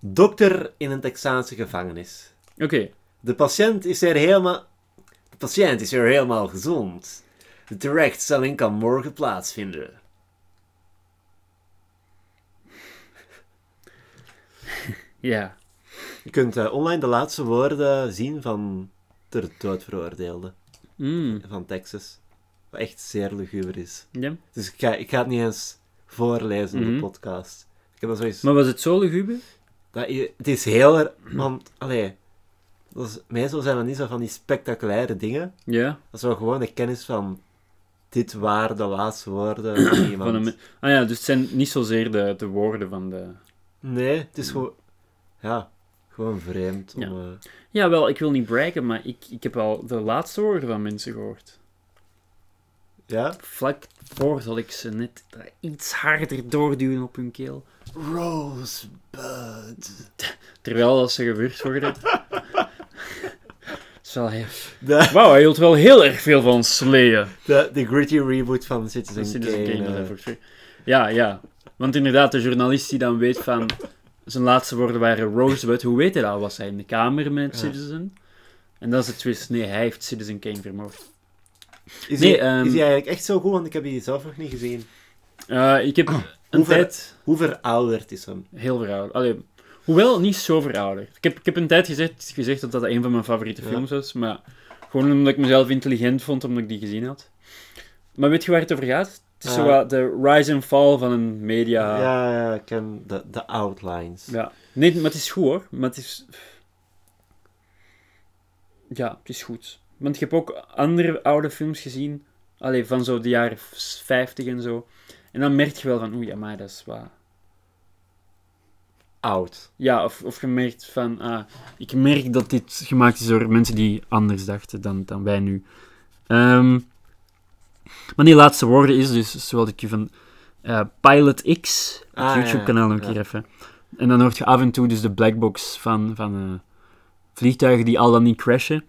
Dokter in een Texaanse gevangenis.
Oké.
De patiënt is er helemaal... De patiënt is er helemaal gezond. De terechtstelling kan morgen plaatsvinden.
Ja.
Je kunt eh, online de laatste woorden zien van ter dood veroordeelde
Mm.
van Texas. Wat echt zeer luguber is.
ja.
Dus ik ga, ik ga het niet eens voorlezen in
Mhm.
de podcast. Ik heb zoiets...
Maar was het zo luguber?
Dat, het is heel... er- Want, allee... Dat is, meestal zijn dat niet zo van die spectaculaire dingen.
Ja.
Dat is wel gewoon de kennis van... Dit waren de laatste woorden van iemand.
Van een, me- ah ja, dus het zijn niet zozeer de, de woorden van de...
Nee, het is gewoon... Ja, gewoon vreemd. Om,
Ja.
eh,
Ja, wel, ik wil niet braggen, maar ik, ik heb al de laatste woorden van mensen gehoord.
Ja?
Vlak voor zal ik ze net iets harder doorduwen op hun keel.
Rosebud.
Terwijl als ze gewurgd worden. Dat is wel heel-
De,
Wauw, hij hield wel heel erg veel van sleeën.
de, de gritty reboot van Citizen,
Citizen
Kane. Eh.
Ja, ja. Want inderdaad, de journalist die dan weet van... Zijn laatste woorden waren Rosebud. Hoe weet hij dat? Was hij in de kamer met
Ja.
Citizen? En dat is het twist. Nee, hij heeft Citizen Kane vermoord.
Is,
Nee,
hij,
ehm,
is hij eigenlijk echt zo goed? Want ik heb die zelf nog niet gezien.
Eh, ik heb een
Hoe ver-
tijd...
Hoe verouderd is hem?
Heel verouderd. Allee, hoewel, niet zo verouderd. Ik heb, ik heb een tijd gezegd, gezegd dat dat een van mijn favoriete
Ja.
films was, maar gewoon omdat ik mezelf intelligent vond, omdat ik die gezien had. Maar weet je waar het over gaat? Het is zo wat de rise and fall van een media...
Ja, ja, ik ken de, de outlines.
Ja. Nee, maar het is goed hoor. Maar het is... Ja, het is goed. Want je hebt ook andere oude films gezien. Allee, van zo de jaren 50 en zo. En dan merk je wel van, oei, ja, maar dat is wat...
Oud.
Ja, of, of je merkt van, ah, ik merk dat dit gemaakt is door mensen die anders dachten dan, dan wij nu. Ehm, maar die laatste woorden is dus, zoals ik je van eh, Pilot X, het
Ah,
YouTube-kanaal nog
ja.
een keer even. En dan hoort je af en toe dus de blackbox van, van eh, vliegtuigen die al dan niet crashen.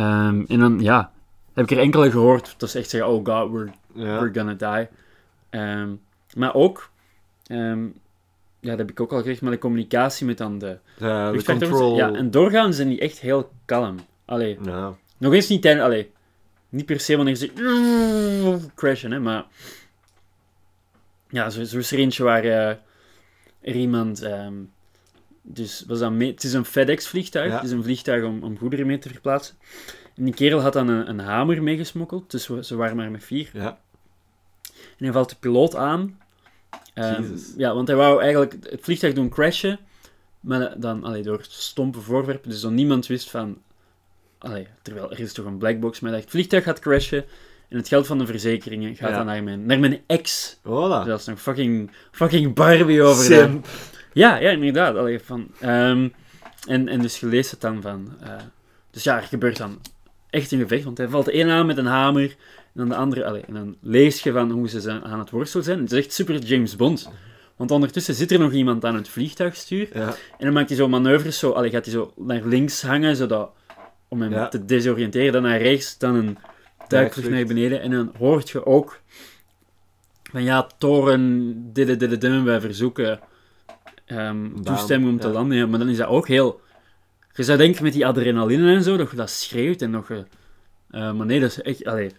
Ehm, en dan, ja, heb ik er enkele gehoord dat ze echt zeggen, oh god, we're
Ja.
We're gonna die. Ehm, maar ook, ehm, ja, dat heb ik ook al gezegd, maar de communicatie met dan de luchtvaarttoekomst-
control.
Ja, en doorgaans zijn die echt heel kalm. Allee,
Ja.
nog eens niet tijdens, allee, niet per se wanneer ze crashen, hè, maar ja, zo, zo is er eentje waar er iemand, dus was dat mee, het is een FedEx-vliegtuig,
Ja.
het is een vliegtuig om, om goederen mee te verplaatsen. En die kerel had dan een, een hamer meegesmokkeld, dus we- ze waren maar met vier.
Ja.
En hij valt de piloot aan.
Jezus.
ja, want hij wou eigenlijk het vliegtuig doen crashen, maar dan allee, door stompe voorwerpen, dus dan niemand wist van... Allee, terwijl er is toch een blackbox, maar hij dacht, het vliegtuig gaat crashen en het geld van de verzekeringen gaat
Ja.
dan naar mijn, naar mijn ex.
Voilà.
Dat is nog fucking, fucking Barbie over de... Ja, ja, inderdaad. Allee, van, ehm, en, en dus je leest het dan van... eh, dus ja, er gebeurt dan echt een gevecht, want hij valt de ene aan met een hamer, en dan de andere... Allee, en dan lees je van hoe ze zijn, aan het worstelen zijn. Het is echt super James Bond. Want ondertussen zit er nog iemand aan het vliegtuigstuur,
Ja.
en dan maakt hij zo manoeuvres, zo, allee, gaat hij zo naar links hangen, zodat, om hem
Ja.
te desoriënteren, dan naar rechts, dan een duikvlucht naar beneden, en dan hoort je ook van ja, toren, dit, dit, dit, wij verzoeken ehm, toestemming om te
ja.
landen, ja, maar dan is dat ook heel Je zou denken met die adrenaline en zo, dat je dat schreeuwt en nog... eh, maar nee, dat is echt... Allee.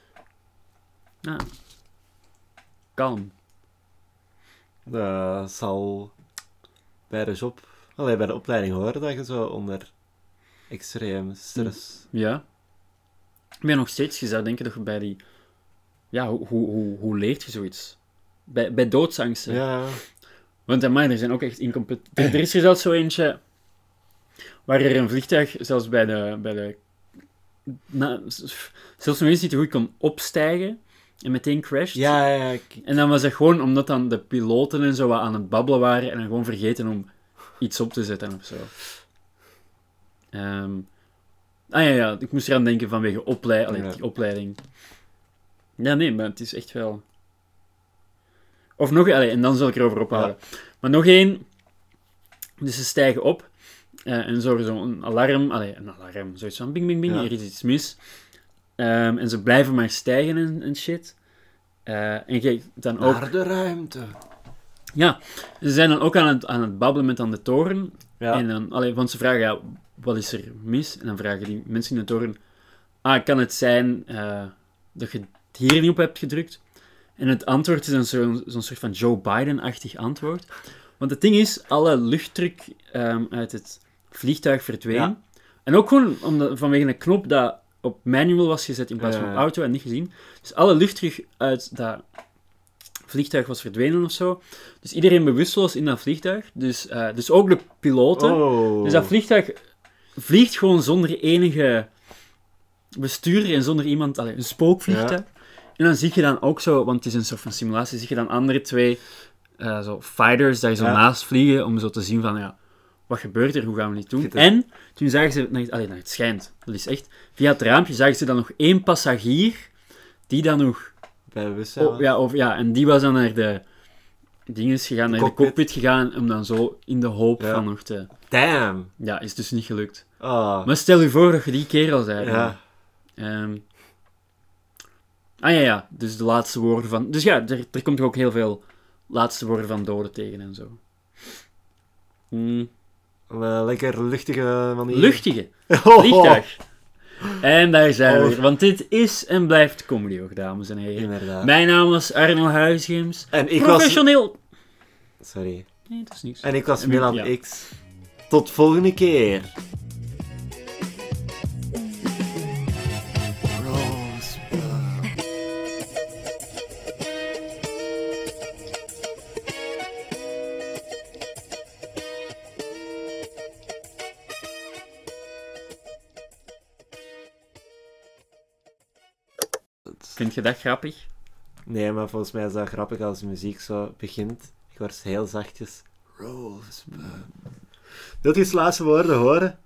Ja. Kalm.
Dat zal bij de job, allee, bij de opleiding horen dat je zo onder extreem stress.
Ja. Maar nog steeds, je zou denken dat je bij die... Ja, hoe, hoe, hoe, hoe leert je zoiets? Bij, bij doodsangsten.
Ja,
Want amai, er zijn ook echt incompetent... Er, is er zelfs zo eentje waar er een vliegtuig, zelfs bij de... Bij de na, zelfs nog eens niet goed kon opstijgen en meteen crasht.
ja, ja.
En dan was het gewoon omdat dan de piloten en zo wat aan het babbelen waren en dan gewoon vergeten om iets op te zetten of zo. Ehm, ah ja, ja, ik moest eraan denken vanwege oplei allee,
Ja.
die opleiding. Ja, nee, maar het is echt wel... Of nog, allee, en dan zal ik erover ophouden. Maar nog één. Dus ze stijgen op eh, en zorgen zo'n alarm, allee, een alarm, zoiets van bing, bing, bing,
Ja.
er is iets mis. Ehm, en ze blijven maar stijgen en, en shit. Eh, en kijk, dan ook...
Naar de ruimte.
Ja, ze zijn dan ook aan het, aan het babbelen met aan de toren.
Ja.
En dan, allee, want ze vragen, ja, wat is er mis? En dan vragen die mensen in de toren, ah, kan het zijn eh, dat je het hier niet op hebt gedrukt? En het antwoord is dan zo'n soort van Joe Biden-achtig antwoord. Want het ding is, alle luchtdruk ehm, uit het vliegtuig verdween.
Ja.
En ook gewoon omdat, vanwege een knop dat op manual was gezet in plaats van op auto en niet gezien. Dus alle luchtdruk uit dat vliegtuig was verdwenen of zo. Dus iedereen bewusteloos in dat vliegtuig. Dus, eh, dus ook de piloten.
Oh.
Dus dat vliegtuig vliegt gewoon zonder enige bestuurder en zonder iemand, allee, een spookvliegtuig. En dan zie je dan ook zo, want het is een soort van simulatie, zie je dan andere twee eh, zo fighters daar zo
Ja.
naast vliegen om zo te zien van, ja, wat gebeurt er, hoe gaan we dit doen?
Het-
En toen zagen ze, naar, allee, naar het schijnt, dat is echt, via het raampje zagen ze dan nog één passagier die dan nog
Bij bewustzijn.
Oh, ja, of, ja, en die was dan naar de dinges gegaan, naar
cockpit.
de cockpit gegaan, om dan zo in de hoop
Ja.
van nog te...
Damn.
Ja, is dus niet gelukt.
Oh.
Maar stel je voor dat je die kerel zei.
Ja.
Ehm, ah ja, ja, dus de laatste woorden van... Dus ja, er, er komt ook heel veel laatste woorden van doden tegen en zo. Hmm,
Een eh, lekker luchtige manier.
luchtige
Oh.
vliegtuig. En daar zijn we
Oh.
weer. Want dit is en blijft comedy ook, dames en heren.
Inderdaad.
Mijn naam was Arno Huisgems.
En ik was...
Professioneel...
Sorry.
Nee, dat is niks.
En ik was Milan
ja.
X. Tot volgende keer.
Je dat grappig?
Nee, maar volgens mij is dat grappig als de muziek zo begint. Ik word heel zachtjes. Rosebud. Wilt je eens laatste woorden horen?